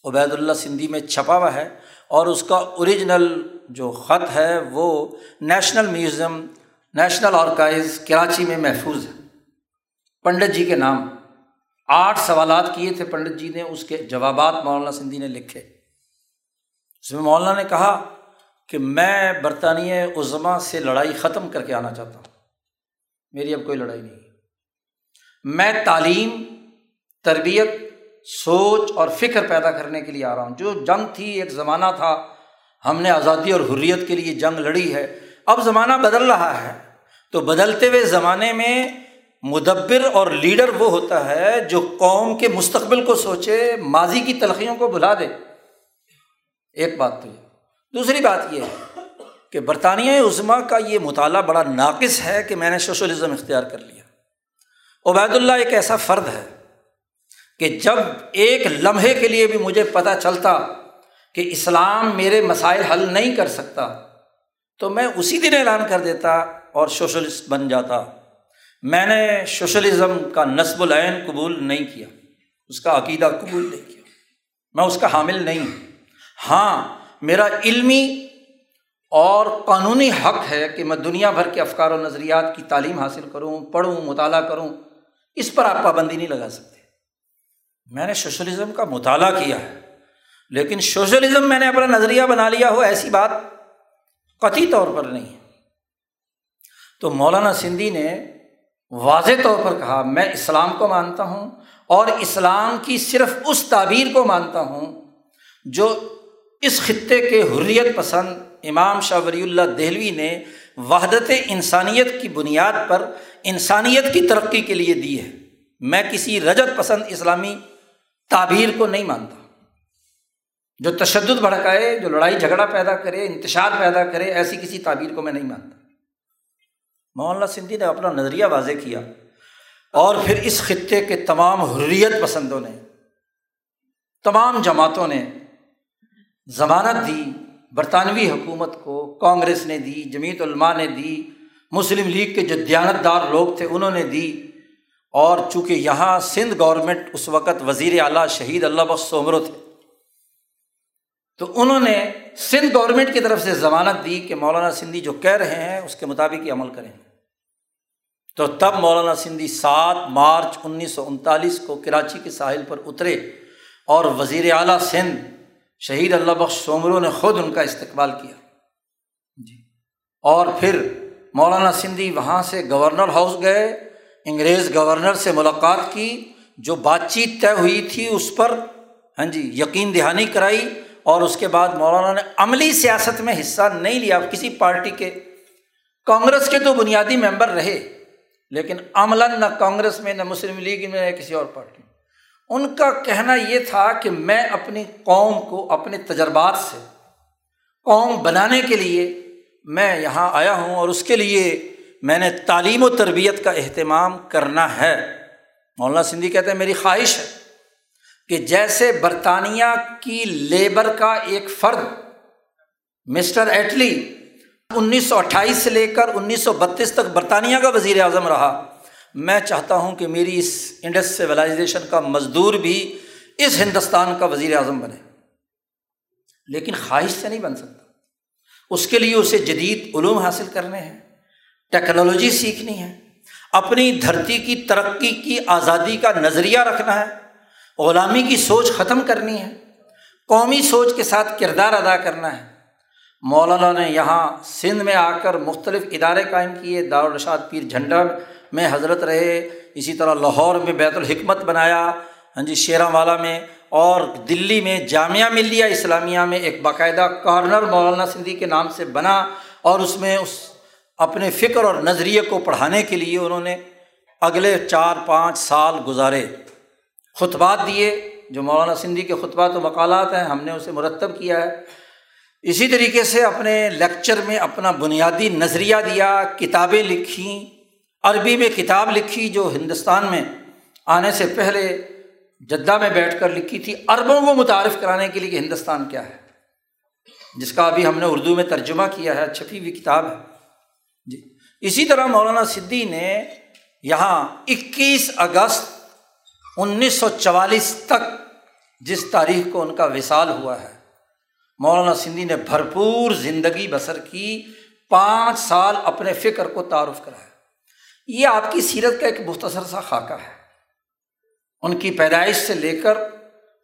عبید اللہ سندھی میں چھپا ہوا ہے اور اس کا اوریجنل جو خط ہے وہ national museum, national archives Karachi میں محفوظ ہے۔ پنڈت جی کے نام۔ آٹھ سوالات کیے تھے پنڈت جی نے، اس کے جوابات مولانا سندھی نے لکھے۔ اس میں مولانا نے کہا کہ میں برطانیہ عظما سے لڑائی ختم کر کے آنا چاہتا ہوں۔ میری اب کوئی لڑائی نہیں۔ میں تعلیم، تربیت، سوچ اور فکر پیدا کرنے کے لیے آ رہا ہوں۔ جو جنگ تھی، ایک زمانہ تھا، ہم نے آزادی اور حریت کے لیے جنگ لڑی ہے۔ اب زمانہ بدل رہا ہے۔ تو بدلتے ہوئے زمانے میں مدبر اور لیڈر وہ ہوتا ہے جو قوم کے مستقبل کو سوچے، ماضی کی تلخیوں کو بھلا دے۔ ایک بات تو یہ۔ دوسری بات یہ ہے کہ برطانیہ عظما کا یہ مطالعہ بڑا ناقص ہے کہ میں نے سوشلزم اختیار کر لیا۔ عبید اللہ ایک ایسا فرد ہے کہ جب ایک لمحے کے لیے بھی مجھے پتہ چلتا کہ اسلام میرے مسائل حل نہیں کر سکتا، تو میں اسی دن اعلان کر دیتا اور سوشلسٹ بن جاتا۔ میں نے سوشلزم کا نصب العین قبول نہیں کیا، اس کا عقیدہ قبول نہیں کیا۔ میں اس کا حامل نہیں۔ ہوں ہاں میرا علمی اور قانونی حق ہے کہ میں دنیا بھر کے افکار و نظریات کی تعلیم حاصل کروں، پڑھوں، مطالعہ کروں۔ اس پر آپ پابندی نہیں لگا سکتے۔ میں نے سوشلزم کا مطالعہ کیا ہے، لیکن سوشلزم میں نے اپنا نظریہ بنا لیا ہو، ایسی بات قطعی طور پر نہیں ہے۔ تو مولانا سندھی نے واضح طور پر کہا، میں اسلام کو مانتا ہوں اور اسلام کی صرف اس تعبیر کو مانتا ہوں جو اس خطے کے حریت پسند امام شاہ ولی اللہ دہلوی نے وحدت انسانیت کی بنیاد پر انسانیت کی ترقی کے لیے دی ہے۔ میں کسی رجت پسند اسلامی تعبیر کو نہیں مانتا۔ جو تشدد بھڑکائے، جو لڑائی جھگڑا پیدا کرے، انتشار پیدا کرے، ایسی کسی تعبیر کو میں نہیں مانتا۔ مولانا سندھی نے اپنا نظریہ واضح کیا اور پھر اس خطے کے تمام حریت پسندوں نے، تمام جماعتوں نے ضمانت دی۔ برطانوی حکومت کو کانگریس نے دی جمیعت علماء نے دی، مسلم لیگ کے جو دیانت دار لوگ تھے انہوں نے دی۔ اور چونکہ یہاں سندھ گورنمنٹ اس وقت وزیر اعلیٰ شہید اللہ بخش سومرو تھے، تو انہوں نے سندھ گورنمنٹ کی طرف سے ضمانت دی کہ مولانا سندھی جو کہہ رہے ہیں، اس کے مطابق ہی عمل کریں۔ تو تب مولانا سندھی سات مارچ انیس سو انتالیس کو کراچی کے ساحل پر اترے اور وزیر اعلیٰ سندھ شہید اللہ بخش سومرو نے خود ان کا استقبال کیا۔ جی۔ اور پھر مولانا سندھی وہاں سے گورنر ہاؤس گئے انگریز گورنر سے ملاقات کی جو بات چیت طے ہوئی تھی اس پر ہاں جی یقین دہانی کرائی اور اس کے بعد مولانا نے عملی سیاست میں حصہ نہیں لیا۔ کسی پارٹی کے کانگریس کے تو بنیادی ممبر رہے لیکن عملاً نہ کانگریس میں نہ مسلم لیگ میں نہ کسی اور پارٹی میں۔ ان کا کہنا یہ تھا کہ میں اپنی قوم کو اپنے تجربات سے، قوم بنانے کے لیے میں یہاں آیا ہوں اور اس کے لیے میں نے تعلیم و تربیت کا اہتمام کرنا ہے۔ مولانا سندھی کہتے ہیں، میری خواہش ہے کہ جیسے برطانیہ کی لیبر کا ایک فرد، مسٹر ایٹلی، انیس سو اٹھائیس سے لے کر انیس سو بتیس تک برطانیہ کا وزیر اعظم رہا۔ میں چاہتا ہوں کہ میری اس انڈسٹریلائزیشن کا مزدور بھی اس ہندوستان کا وزیر اعظم بنے۔ لیکن خواہش سے نہیں بن سکتا۔ اس کے لیے اسے جدید علوم حاصل کرنے ہیں، ٹیکنالوجی سیکھنی ہے، اپنی دھرتی کی ترقی کی آزادی کا نظریہ رکھنا ہے، غلامی کی سوچ ختم کرنی ہے، قومی سوچ کے ساتھ کردار ادا کرنا ہے۔ مولانا نے یہاں سندھ میں آ کر مختلف ادارے قائم کیے، دارالرشاد پیر جھنڈا میں حضرت رہے، اسی طرح لاہور میں بیت الحکمت بنایا ہاں جی شیرا والا میں، اور دلی میں جامعہ ملیہ اسلامیہ میں ایک باقاعدہ کارنر مولانا سندھی کے نام سے بنا، اور اس میں اس اپنے فکر اور نظریے کو پڑھانے کے لیے انہوں نے اگلے چار پانچ سال گزارے، خطبات دیے، جو مولانا سندھی کے خطبات و مقالات ہیں، ہم نے اسے مرتب کیا ہے۔ اسی طریقے سے اپنے لیکچر میں اپنا بنیادی نظریہ دیا، کتابیں لکھیں عربی میں کتاب لکھی جو ہندوستان میں آنے سے پہلے جدہ میں بیٹھ کر لکھی تھی، عربوں کو متعارف کرانے کے لیے کہ ہندوستان کیا ہے؟ جس کا ابھی ہم نے اردو میں ترجمہ کیا ہے، چھپی ہوئی کتاب ہے۔ جی۔ اسی طرح مولانا صدی نے یہاں اکیس اگست انیس سو چوالیس تک جس تاریخ کو ان کا وصال ہوا ہے، مولانا سندھی نے بھرپور زندگی بسر کی پانچ سال اپنے فکر کو تعارف کرایا۔ یہ آپ کی سیرت کا ایک مختصر سا خاکہ ہے۔ ان کی پیدائش سے لے کر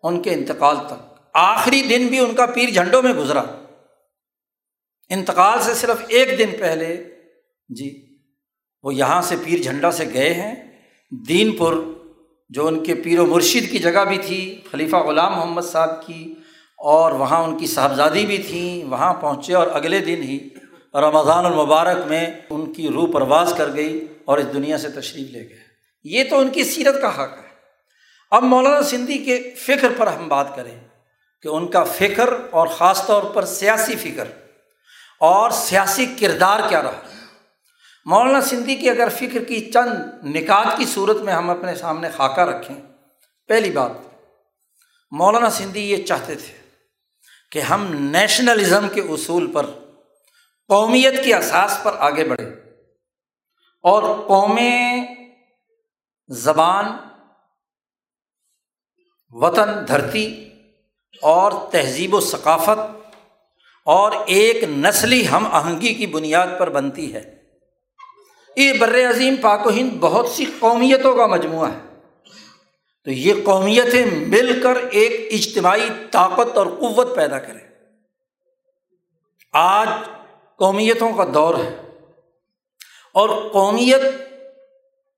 ان کے انتقال تک۔ آخری دن بھی ان کا پیر جھنڈوں میں گزرا۔ انتقال سے صرف ایک دن پہلے جی وہ یہاں سے پیر جھنڈا سے گئے ہیں۔ دین پور، جو ان کے پیر و مرشد کی جگہ بھی تھی، خلیفہ غلام محمد صاحب کی، اور وہاں ان کی صاحبزادی بھی تھیں وہاں پہنچے اور اگلے دن ہی رمضان المبارک میں ان کی روح پرواز کر گئی۔ اور اس دنیا سے تشریف لے گئے۔ یہ تو ان کی سیرت کا حق ہے۔ اب مولانا سندھی کے فکر پر ہم بات کریں کہ ان کا فکر اور خاص طور پر سیاسی فکر اور سیاسی کردار کیا رہا۔ مولانا سندھی کی اگر فکر کی چند نکات کی صورت میں ہم اپنے سامنے خاکہ رکھیں، پہلی بات، مولانا سندھی یہ چاہتے تھے کہ ہم نیشنلزم کے اصول پر، قومیت کی اساس پر آگے بڑھیں۔ اور قومیں زبان، وطن دھرتی اور تہذیب و ثقافت اور ایک نسلی ہم آہنگی کی بنیاد پر بنتی ہے۔ یہ بر عظیم پاک و ہند بہت سی قومیتوں کا مجموعہ ہے۔ تو یہ قومیتیں مل کر ایک اجتماعی طاقت اور قوت پیدا کریں۔ آج قومیتوں کا دور ہے۔ اور قومیت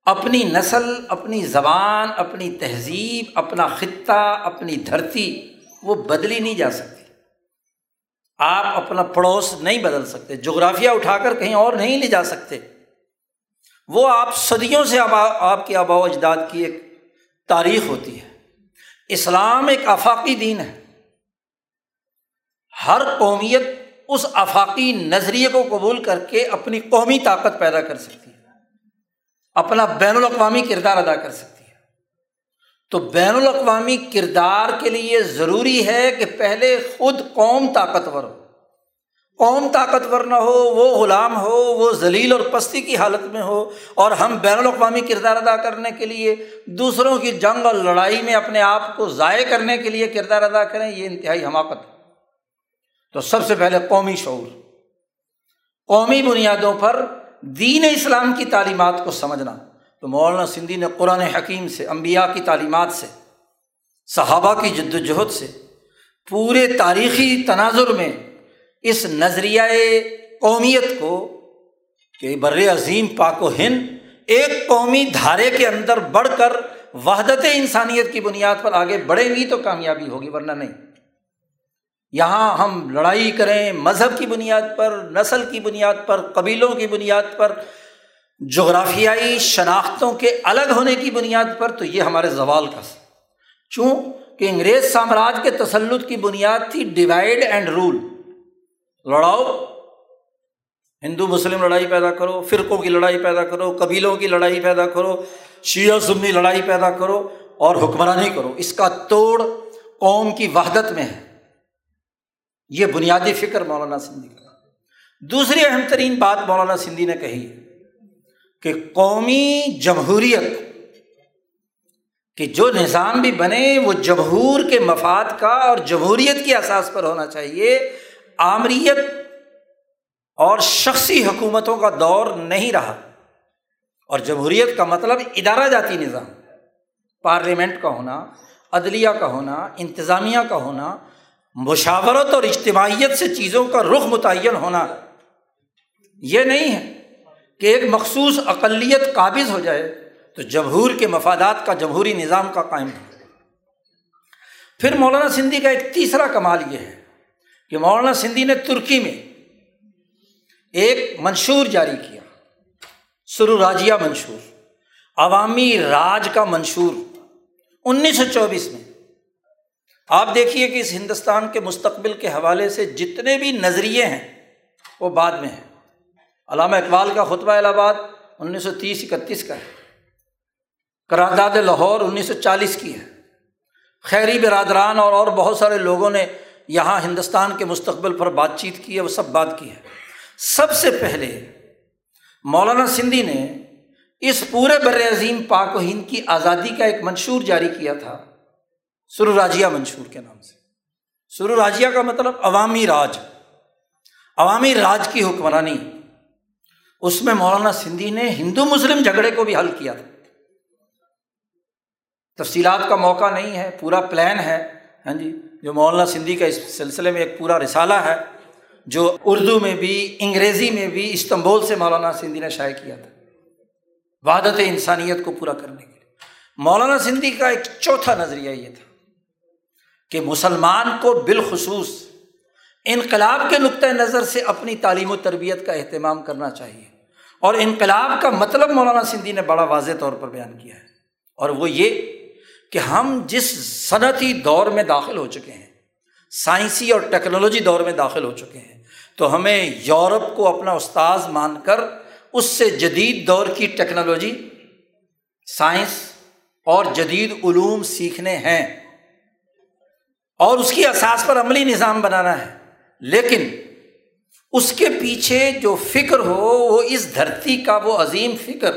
اپنی نسل، اپنی زبان، اپنی تہذیب، اپنا خطہ، اپنی دھرتی، وہ بدلی نہیں جا سکتی۔ آپ اپنا پڑوس نہیں بدل سکتے، جغرافیہ اٹھا کر کہیں اور نہیں لے جا سکتے۔ وہ آپ صدیوں سے آپ کے آبا و اجداد کی ایک تاریخ ہوتی ہے۔ اسلام ایک آفاقی دین ہے۔ ہر قومیت اس آفاقی نظریے کو قبول کر کے اپنی قومی طاقت پیدا کر سکتی ہے۔ اپنا بین الاقوامی کردار ادا کر سکتی ہے۔ تو بین الاقوامی کردار کے لیے ضروری ہے کہ پہلے خود قوم طاقتور ہو۔ قوم طاقتور نہ ہو، وہ غلام ہو، وہ ذلیل اور پستی کی حالت میں ہو۔ اور ہم بین الاقوامی کردار ادا کرنے کے لیے، دوسروں کی جنگ اور لڑائی میں اپنے آپ کو ضائع کرنے کے لیے کردار ادا کریں، یہ انتہائی حماقت ہے۔ تو سب سے پہلے قومی شعور، قومی بنیادوں پر دین اسلام کی تعلیمات کو سمجھنا۔ تو مولانا سندھی نے قرآن حکیم سے امبیا کی تعلیمات سے، صحابہ کی جد وجہد سے، پورے تاریخی تناظر میں اس نظریۂ قومیت کو کہ بر عظیم پاک و ہند ایک قومی دھارے کے اندر بڑھ کر وحدت انسانیت کی بنیاد پر آگے بڑھیں گی تو کامیابی ہوگی، ورنہ نہیں۔ یہاں ہم لڑائی کریں، مذہب کی بنیاد پر، نسل کی بنیاد پر، قبیلوں کی بنیاد پر، جغرافیائی شناختوں کے الگ ہونے کی بنیاد پر، تو یہ ہمارے زوال کا چوں کہ انگریز سامراج کے تسلط کی بنیاد تھی ڈیوائڈ اینڈ رول لڑاؤ، ہندو مسلم لڑائی پیدا کرو، فرقوں کی لڑائی پیدا کرو، قبیلوں کی لڑائی پیدا کرو، شیعہ سنی لڑائی پیدا کرو اور حکمرانی کرو۔ اس کا توڑ قوم کی وحدت میں ہے۔ یہ بنیادی فکر مولانا سندھی کا دوسری اہم ترین بات مولانا سندھی نے کہی کہ قومی جمہوریت کہ جو نظام بھی بنے وہ جمہور کے مفاد کا اور جمہوریت کے احساس پر ہونا چاہیے۔ آمریت اور شخصی حکومتوں کا دور نہیں رہا۔ اور جمہوریت کا مطلب ادارہ جاتی نظام، پارلیمنٹ کا ہونا، عدلیہ کا ہونا، انتظامیہ کا ہونا مشاورت اور اجتماعیت سے چیزوں کا رخ متعین ہونا یہ نہیں ہے کہ ایک مخصوص اقلیت قابض ہو جائے تو جمہور کے مفادات کا جمہوری نظام کا قائم ہو۔ پھر مولانا سندھی کا ایک تیسرا کمال یہ ہے کہ مولانا سندھی نے ترکی میں ایک منشور جاری کیا۔ سرو راجیہ منشور، عوامی راج کا منشور، انیس سو چوبیس میں۔ آپ دیکھیے کہ اس ہندوستان کے مستقبل کے حوالے سے جتنے بھی نظریے ہیں، وہ بعد میں ہیں۔ علامہ اقبال کا خطبہ الہ آباد انیس سو تیس، اکتیس کا ہے۔ قرارداد لاہور انیس سو چالیس کی ہے۔ خیری برادران اور اور بہت سارے لوگوں نے یہاں ہندوستان کے مستقبل پر بات چیت کی ہے، وہ سب بات کی ہے۔ سب سے پہلے مولانا سندھی نے اس پورے بر عظیم پاک و ہند کی آزادی کا ایک منشور جاری کیا تھا۔ سر راجیہ منشور کے نام سے۔ سر راجیہ کا مطلب عوامی راج۔ عوامی راج کی حکمرانی۔ اس میں مولانا سندھی نے ہندو مسلم جھگڑے کو بھی حل کیا تھا۔ تفصیلات کا موقع نہیں ہے، پورا پلان ہے۔ ہاں جی جو مولانا سندھی کا اس سلسلے میں ایک پورا رسالہ ہے، جو اردو میں بھی، انگریزی میں بھی، استنبول سے مولانا سندھی نے شائع کیا تھا۔ وادت انسانیت کو پورا کرنے کے لیے۔ مولانا سندھی کا ایک چوتھا نظریہ یہ تھا۔ کہ مسلمان کو بالخصوص انقلاب کے نقطۂ نظر سے اپنی تعلیم و تربیت کا اہتمام کرنا چاہیے۔ اور انقلاب کا مطلب مولانا سندھی نے بڑا واضح طور پر بیان کیا ہے۔ اور وہ یہ کہ ہم جس صنعتی دور میں داخل ہو چکے ہیں، سائنسی اور ٹیکنالوجی دور میں داخل ہو چکے ہیں، تو ہمیں یورپ کو اپنا استاذ مان کر اس سے جدید دور کی ٹیکنالوجی، سائنس اور جدید علوم سیکھنے ہیں۔ اور اس کی اساس پر عملی نظام بنانا ہے۔ لیکن اس کے پیچھے جو فکر ہو، وہ اس دھرتی کا، وہ عظیم فکر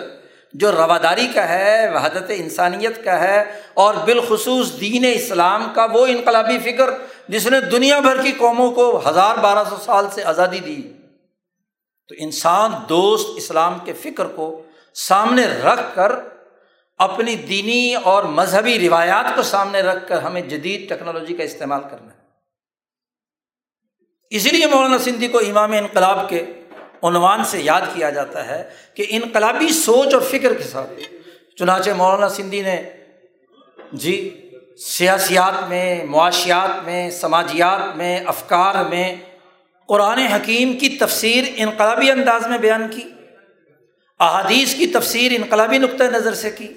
جو رواداری کا ہے، وحدت انسانیت کا ہے اور بالخصوص دین اسلام کا، وہ انقلابی فکر جس نے دنیا بھر کی قوموں کو ہزار بارہ سو سال سے آزادی دی۔ تو انسان دوست اسلام کے فکر کو سامنے رکھ کر اپنی دینی اور مذہبی روایات کو سامنے رکھ کر ہمیں جدید ٹیکنالوجی کا استعمال کرنا ہے۔ اسی لیے مولانا سندھی کو امام انقلاب کے عنوان سے یاد کیا جاتا ہے کہ انقلابی سوچ اور فکر کے ساتھ، چنانچہ مولانا سندھی نے جی سیاسیات میں، معاشیات میں، سماجیات میں، افکار میں قرآن حکیم کی تفسیر انقلابی انداز میں بیان کی، احادیث کی تفسیر انقلابی نقطۂ نظر سے کی۔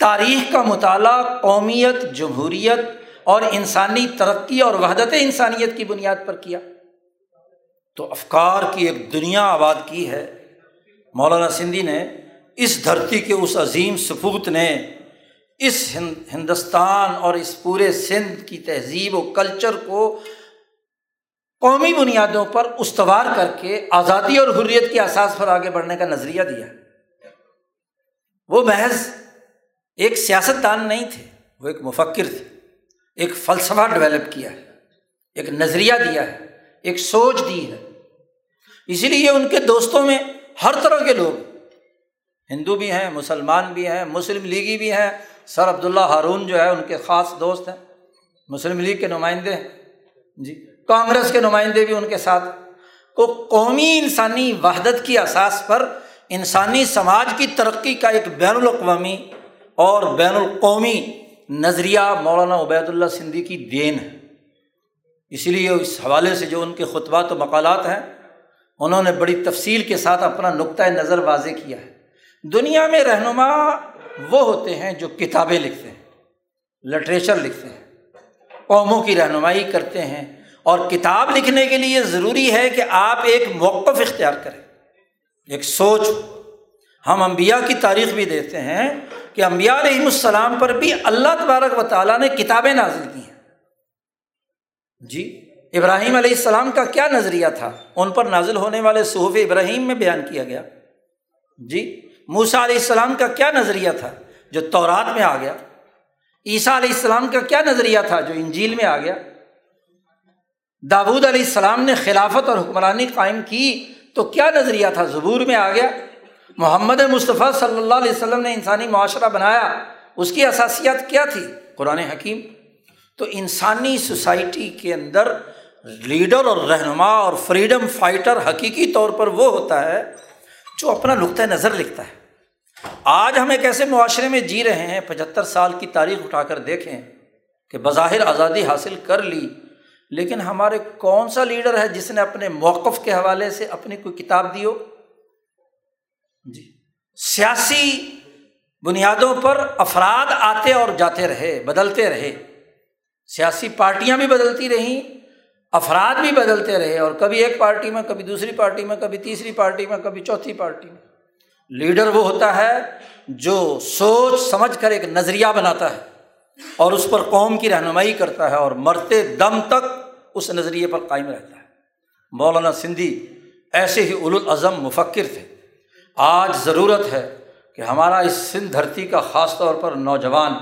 تاریخ کا مطالعہ قومیت، جمہوریت اور انسانی ترقی اور وحدت انسانیت کی بنیاد پر کیا۔ تو افکار کی ایک دنیا آباد کی ہے۔ مولانا سندھی نے اس دھرتی کے اس عظیم سپوت نے اس ہندوستان اور اس پورے سندھ کی تہذیب و کلچر کو قومی بنیادوں پر استوار کر کے آزادی اور حریت کے احساس پر آگے بڑھنے کا نظریہ دیا۔ وہ محض ایک سیاست دان نہیں تھے، وہ ایک مفکر تھے، ایک فلسفہ ڈیولپ کیا ہے، ایک نظریہ دیا ہے، ایک سوچ دی ہے۔ اسی لیے ان کے دوستوں میں ہر طرح کے لوگ، ہندو بھی ہیں، مسلمان بھی ہیں، مسلم لیگی بھی ہیں، سر عبداللہ ہارون جو ہے ان کے خاص دوست ہیں، مسلم لیگ کے نمائندے ہیں۔ جی کانگریس کے نمائندے بھی ان کے ساتھ۔ کو قومی انسانی وحدت کی اساس پر انسانی سماج کی ترقی کا ایک بین الاقوامی اور بین القومی نظریہ مولانا عبید اللہ سندھی کی دین ہے۔ اسی لیے اس حوالے سے جو ان کے خطبات و مقالات ہیں، انہوں نے بڑی تفصیل کے ساتھ اپنا نقطۂ نظر واضح کیا ہے۔ دنیا میں رہنما وہ ہوتے ہیں جو کتابیں لکھتے ہیں، لٹریچر لکھتے ہیں، قوموں کی رہنمائی کرتے ہیں۔ اور کتاب لکھنے کے لیے ضروری ہے کہ آپ ایک موقف اختیار کریں، ایک سوچ ہم امبیا کی تاریخ بھی دیتے ہیں کہ امبیا علیہم السلام پر بھی اللہ تبارک و تعالیٰ نے کتابیں نازل کی ہیں۔ جی ابراہیم علیہ السلام کا کیا نظریہ تھا؟ ان پر نازل ہونے والے صحف ابراہیم میں بیان کیا گیا۔ جی موسا علیہ السلام کا کیا نظریہ تھا جو تورات میں آ گیا؟ عیسیٰ علیہ السلام کا کیا نظریہ تھا جو انجیل میں آ گیا؟ داود علیہ السلام نے خلافت اور حکمرانی قائم کی تو کیا نظریہ تھا؟ زبور میں آ گیا۔ محمد مصطفیٰ صلی اللہ علیہ وسلم نے انسانی معاشرہ بنایا، اس کی اثاسیات کیا تھی؟ قرآن حکیم۔ تو انسانی سوسائٹی کے اندر لیڈر اور رہنما اور فریڈم فائٹر حقیقی طور پر وہ ہوتا ہے جو اپنا نقطۂ نظر لکھتا ہے۔ آج ہم ایک ایسے معاشرے میں جی رہے ہیں، پچہتر سال کی تاریخ اٹھا کر دیکھیں کہ بظاہر آزادی حاصل کر لی، لیکن ہمارے کون سا لیڈر ہے جس نے اپنے موقف کے حوالے سے اپنی کوئی کتاب دی ہو؟ جی۔ سیاسی بنیادوں پر افراد آتے اور جاتے رہے، بدلتے رہے۔ سیاسی پارٹیاں بھی بدلتی رہیں، افراد بھی بدلتے رہے اور کبھی ایک پارٹی میں، کبھی دوسری پارٹی میں، کبھی تیسری پارٹی میں، کبھی چوتھی پارٹی میں۔ لیڈر وہ ہوتا ہے جو سوچ سمجھ کر ایک نظریہ بناتا ہے اور اس پر قوم کی رہنمائی کرتا ہے اور مرتے دم تک اس نظریے پر قائم رہتا ہے۔ مولانا سندھی ایسے ہی الاظم مفکر تھے۔ آج ضرورت ہے کہ ہمارا اس سندھ دھرتی کا خاص طور پر نوجوان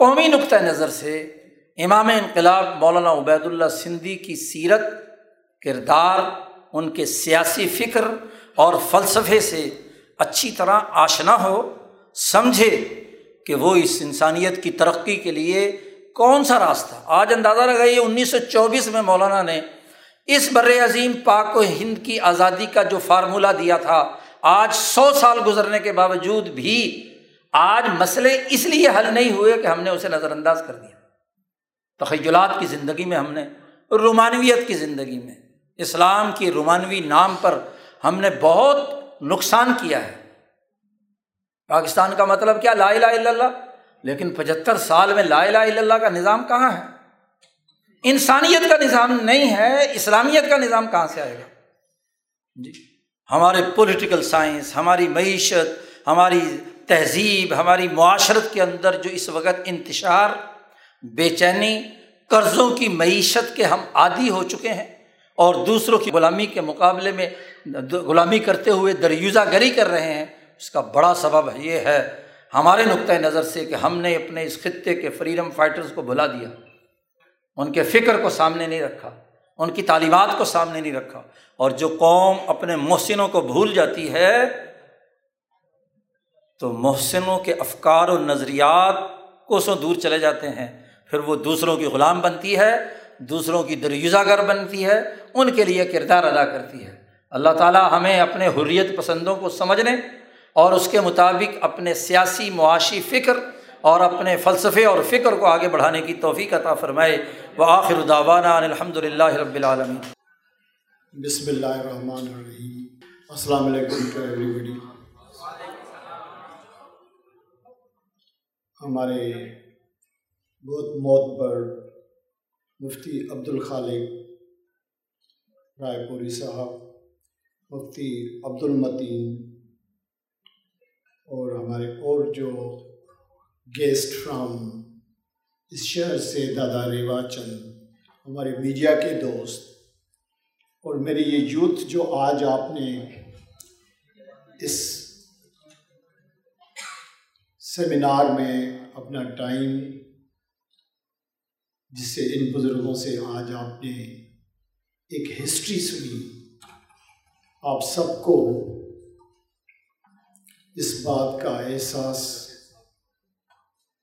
قومی نقطۂ نظر سے امام انقلاب مولانا عبید اللہ سندھی کی سیرت، کردار، ان کے سیاسی فکر اور فلسفے سے اچھی طرح آشنا ہو، سمجھے کہ وہ اس انسانیت کی ترقی کے لیے کون سا راستہ؟ آج اندازہ لگائیے انیس سو چوبیس میں مولانا نے اس بر عظیم پاک و ہند کی آزادی کا جو فارمولہ دیا تھا آج سو سال گزرنے کے باوجود بھی آج مسئلے اس لیے حل نہیں ہوئے کہ ہم نے اسے نظر انداز کر دیا۔ تخیلات کی زندگی میں ہم نے، رومانویت کی زندگی میں، اسلام کی رومانوی نام پر ہم نے بہت نقصان کیا ہے۔ پاکستان کا مطلب کیا؟ لا الہ الا اللہ۔ لیکن پچہتر سال میں لا الہ الا اللہ کا نظام کہاں ہے؟ انسانیت کا نظام نہیں ہے، اسلامیت کا نظام کہاں سے آئے گا؟ جی۔ ہمارے پولیٹیکل سائنس ہماری معیشت، ہماری تہذیب، ہماری معاشرت کے اندر جو اس وقت انتشار، بے چینی، قرضوں کی معیشت کے ہم عادی ہو چکے ہیں اور دوسروں کی غلامی کے مقابلے میں غلامی کرتے ہوئے دریوزہ گری کر رہے ہیں، اس کا بڑا سبب یہ ہے ہمارے نقطۂ نظر سے کہ ہم نے اپنے اس خطے کے فریڈم فائٹرز کو بھلا دیا، ان کے فکر کو سامنے نہیں رکھا۔ ان کی تعلیمات کو سامنے نہیں رکھا۔ اور جو قوم اپنے محسنوں کو بھول جاتی ہے، تو محسنوں کے افکار و نظریات کوسوں دور چلے جاتے ہیں۔ پھر وہ دوسروں کی غلام بنتی ہے، دوسروں کی دریوزہ گر بنتی ہے، ان کے لیے کردار ادا کرتی ہے۔ اللہ تعالیٰ ہمیں اپنے حریت پسندوں کو سمجھنے اور اس کے مطابق اپنے سیاسی معاشی فکر اور اپنے فلسفے اور فکر کو آگے بڑھانے کی توفیق عطا فرمائے۔ وہ آخر داوانہ الحمد للہ رب العالمین. بسم اللہ الرحمن الرحیم. السلام علیکم ٹو ایوری بڈی ہمارے بہت موت پر مفتی عبد الخالق رائے پوری صاحب، مفتی عبد المتین اور ہمارے اور جو گیسٹ فرام اس شہر سے دادا ریوا چند، ہمارے میڈیا کے دوست، اور میری یہ یوتھ جو آج آپ نے اس سیمینار میں اپنا ٹائم، جس سے ان بزرگوں سے آج آپ نے ایک ہسٹری سنی، آپ سب کو اس بات کا احساس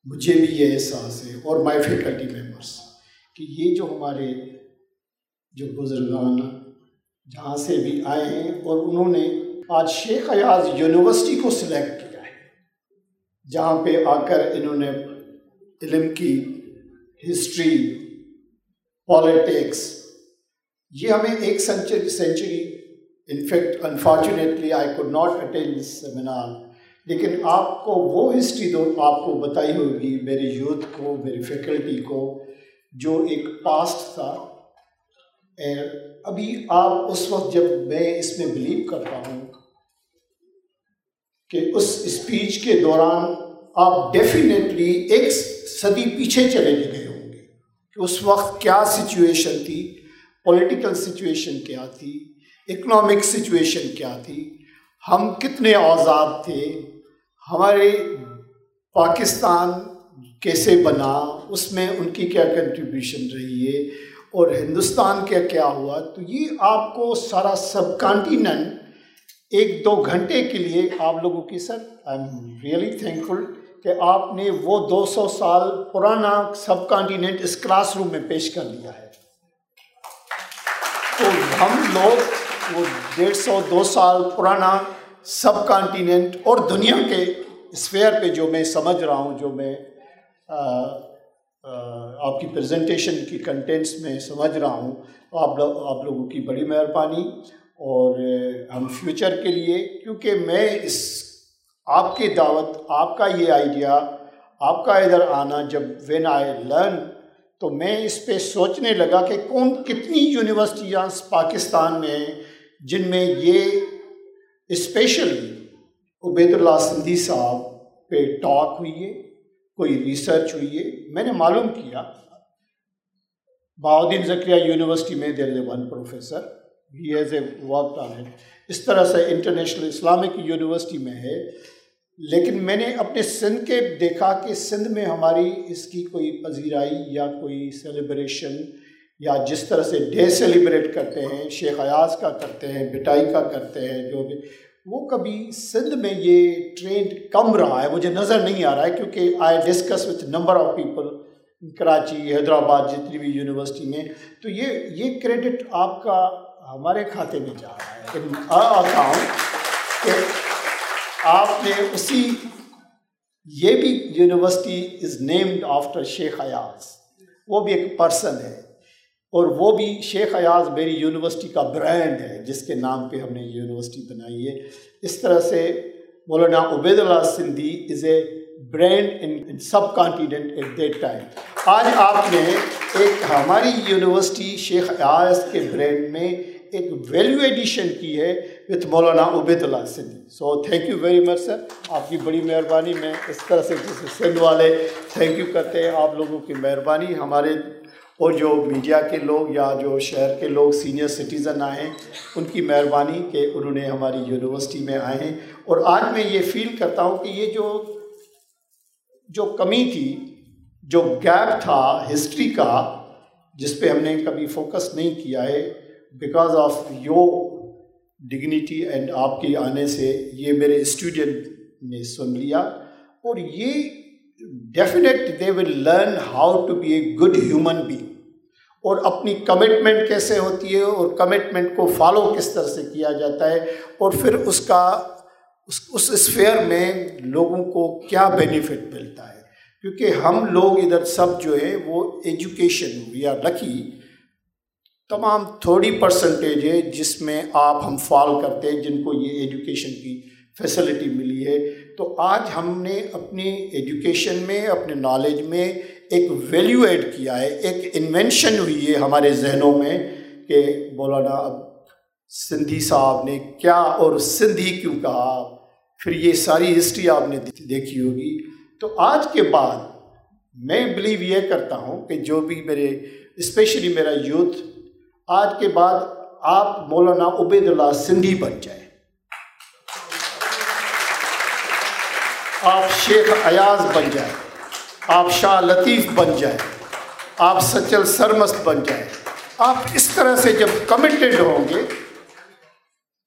مجھے بھی یہ احساس ہے اور مائی فیکلٹی ممبرس کہ یہ جو ہمارے جو بزرگان جہاں سے بھی آئے ہیں اور انہوں نے آج شیخ ایاز یونیورسٹی کو سلیکٹ کیا ہے، جہاں پہ آ کر انہوں نے علم کی ہسٹری پالیٹکس یہ ہمیں ایک century century in fact unfortunately I could not attend this seminar لیکن آپ کو وہ ہسٹری دو آپ کو بتائی ہوگی میری یوتھ کو میری فیکلٹی کو، جو ایک پاسٹ تھا۔ ابھی آپ اس وقت جب میں اس میں بلیو کرتا ہوں کہ اس اسپیچ کے دوران آپ ڈیفینیٹلی ایک صدی پیچھے چلے گئے ہوں گے کہ اس وقت کیا سچویشن تھی پولیٹیکل سچویشن کیا تھی اکنامک سچویشن کیا تھی، ہم کتنے آزاد تھے ہمارے پاکستان کیسے بنا، اس میں ان کی کیا کنٹریبیوشن رہی ہے اور ہندوستان کا کیا ہوا؟ تو یہ آپ کو سارا سب کانٹیننٹ ایک دو گھنٹے کے لیے آپ لوگوں کی، sir I am really thankful کہ آپ نے وہ دو سو سال پرانا سب کانٹیننٹ اس کلاس روم میں پیش کر دیا ہے۔ تو ہم لوگ وہ ڈیڑھ سو دو سال پرانا سب کانٹیننٹ اور دنیا کے اسفیئر پہ جو میں سمجھ رہا ہوں، جو میں آپ کی پریزنٹیشن کی کنٹینٹس میں سمجھ رہا ہوں، آپ لوگ، آپ لوگوں کی بڑی مہربانی اور ہم فیوچر کے لیے، کیونکہ میں اس، آپ کی دعوت، آپ کا یہ آئیڈیا آپ کا ادھر آنا، جب وین آئی لرن تو میں اس پہ سوچنے لگا کہ کون، کتنی یونیورسٹیاں پاکستان میں جن میں یہ اسپیشلی عبید اللہ سندھی صاحب پہ ٹاک ہوئی ہے کوئی ریسرچ ہوئی ہے میں نے معلوم کیا بہاؤدین ذکریہ یونیورسٹی میں there A one professor he has a work on it اس طرح سے انٹرنیشنل اسلامک یونیورسٹی میں ہے لیکن میں نے اپنے سندھ کے دیکھا کہ سندھ میں ہماری اس کی کوئی پذیرائی یا کوئی سیلیبریشن یا جس طرح سے ڈے سیلیبریٹ کرتے ہیں، شیخ ایاز کا کرتے ہیں، بٹائی کا کرتے ہیں، جو بھی، وہ کبھی سندھ میں یہ ٹرینڈ کم رہا ہے، مجھے نظر نہیں آ رہا ہے، کیونکہ I discuss with number of people Karachi Hyderabad, جتنی بھی یونیورسٹی میں۔ تو یہ یہ کریڈٹ آپ کا ہمارے کھاتے میں جا رہا ہے۔ ہوں کہ آپ نے اسی، یہ بھی یونیورسٹی از نیمڈ آفٹر شیخ ایاز وہ بھی ایک پرسن ہے۔ اور وہ بھی شیخ ایاز میری یونیورسٹی کا برانڈ ہے، جس کے نام پہ ہم نے یونیورسٹی بنائی ہے۔ اس طرح سے Maulana Ubaid Ullah Sindhi is a brand in subcontinent at that time آج آپ نے ایک ہماری یونیورسٹی شیخ ایاز کے برینڈ میں ایک ویلیو ایڈیشن کی ہے with Maulana Ubaid Ullah Sindhi. So thank you very much sir آپ کی بڑی مہربانی، میں اس طرح سے جیسے سندھ والے تھینک یو کرتے ہیں، آپ لوگوں کی مہربانی، ہمارے اور جو میڈیا کے لوگ یا جو شہر کے لوگ سینئر سٹیزن آئے ہیں، ان کی مہربانی کہ انہوں نے ہماری یونیورسٹی میں آئے ہیں۔ اور آج میں یہ فیل کرتا ہوں کہ یہ جو جو کمی تھی، جو گیپ تھا ہسٹری کا، جس پہ ہم نے کبھی فوکس نہیں کیا ہے because of your dignity and آپ کے آنے سے یہ میرے اسٹوڈنٹ نے سن لیا۔ اور یہ definite they will learn how to be a good human being اور اپنی کمٹمنٹ کیسے ہوتی ہے اور کمٹمنٹ کو فالو کس طرح سے کیا جاتا ہے اور پھر اس کا اس اس اسفیئر میں لوگوں کو کیا بینیفٹ ملتا ہے؟ کیونکہ ہم لوگ ادھر سب جو ہے وہ ایجوکیشن وی آر لکی تمام تھوڑی پرسنٹیج ہے جس میں آپ ہم فال کرتے ہیں، جن کو یہ ایجوکیشن کی فیسلٹی ملی ہے۔ تو آج ہم نے اپنی ایجوکیشن میں، اپنے نالج میں ایک ویلیو ایڈ کیا ہے، ایک انوینشن ہوئی ہے ہمارے ذہنوں میں کہ مولانا اب سندھی صاحب نے کیا اور سندھی کیوں کہا؟ پھر یہ ساری ہسٹری آپ نے دیکھی ہوگی۔ تو آج کے بعد میں بلیو یہ کرتا ہوں کہ جو بھی میرے اسپیشلی میرا یوتھ آج کے بعد آپ مولانا عبید اللہ سندھی بن جائیں۔ آپ شیخ ایاز بن جائیں۔ آپ شاہ لطیف بن جائیں، آپ سچل سرمست بن جائیں۔ آپ اس طرح سے جب کمیٹیڈ ہوں گے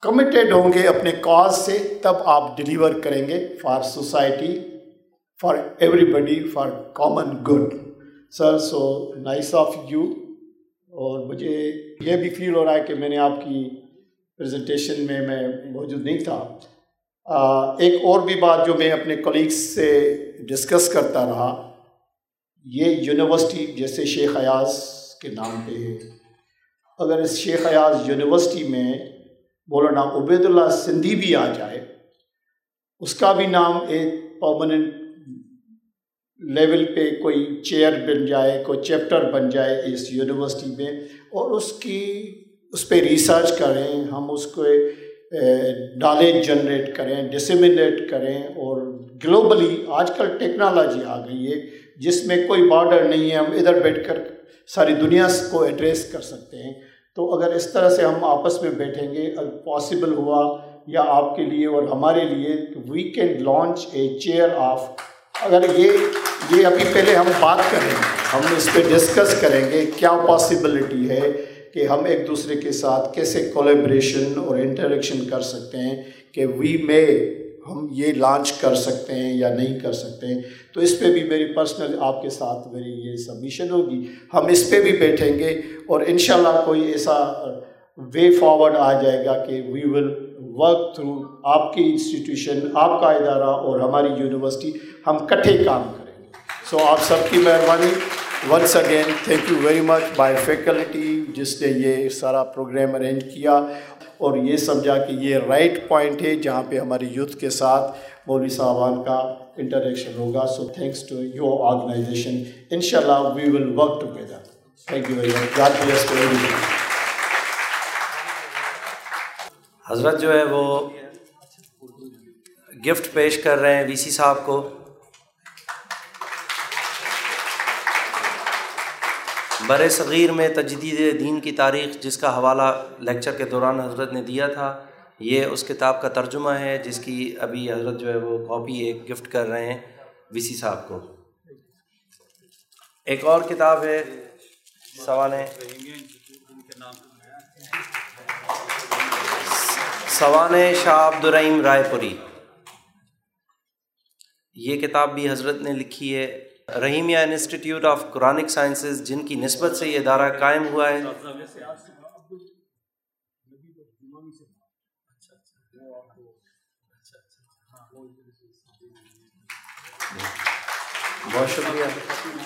کمیٹیڈ ہوں گے اپنے کاز سے، تب آپ ڈلیور کریں گے for society for everybody for common good sir so nice of you اور مجھے یہ بھی فیل ہو رہا ہے کہ میں نے آپ کی پریزنٹیشن میں میں موجود نہیں تھا۔ ایک اور بھی بات جو میں اپنے کولیگس سے ڈسکس کرتا رہا، یہ یونیورسٹی جیسے شیخ ایاز کے نام پہ ہے۔ اگر اس شیخ ایاز یونیورسٹی میں مولانا عبید اللہ سندھی بھی آ جائے، اس کا بھی نام ایک پرماننٹ لیول پہ کوئی چیئر بن جائے، کوئی چیپٹر بن جائے اس یونیورسٹی میں اور اس کی، اس پہ ریسرچ کریں، ہم اس کو نالج جنریٹ کریں ڈسیمنیٹ کریں اور گلوبلی آج کل ٹیکنالوجی آ گئی ہے جس میں کوئی بارڈر نہیں ہے، ہم ادھر بیٹھ کر ساری دنیا کو ایڈریس کر سکتے ہیں۔ تو اگر اس طرح سے ہم آپس میں بیٹھیں گے، پاسبل ہوا یا آپ کے لیے اور ہمارے لیے we can launch a chair of اگر یہ یہ ابھی پہلے ہم بات کریں ہم اس پہ ڈسکس کریں گے کیا پاسبلٹی ہے۔ کہ ہم ایک دوسرے کے ساتھ کیسے کولیبریشن اور انٹریکشن کر سکتے ہیں کہ وی مے ہم یہ لانچ کر سکتے ہیں یا نہیں کر سکتے ہیں۔ تو اس پہ بھی میری پرسنل آپ کے ساتھ میری یہ سبمیشن ہوگی۔ ہم اس پہ بھی بیٹھیں گے اور انشاءاللہ کوئی ایسا وے فارورڈ آ جائے گا کہ وی ول ورک تھرو آپ کی انسٹیٹیوشن آپ کا ادارہ اور ہماری یونیورسٹی ہم کٹھے کام کریں گے۔ سو آپ سب کی مہربانی۔ Once again thank you very much by faculty جس نے یہ سارا پروگرام ارینج کیا اور یہ سمجھا کہ یہ رائٹ پوائنٹ ہے جہاں پہ ہماری یوتھ کے ساتھ مولوی صاحبان کا انٹریکشن ہوگا so thanks to your organisation ان شاء اللہ we will work together thank you very much حضرت جو ہے وہ گفٹ پیش کر رہے ہیں وی سی صاحب کو۔ بر صغیر میں تجدید دین کی تاریخ، جس کا حوالہ لیکچر کے دوران حضرت نے دیا تھا، یہ اس کتاب کا ترجمہ ہے، جس کی ابھی حضرت جو ہے وہ کاپی ایک گفٹ کر رہے ہیں وی سی صاحب کو۔ ایک اور کتاب ہے سوانح سوانح شاہ عبد الرحیم رائے پوری۔ یہ کتاب بھی حضرت نے لکھی ہے۔ Rahimiya institute of Quranic sciences, جن کی نسبت سے یہ ادارہ قائم ہوا ہے۔ بہت شکریہ۔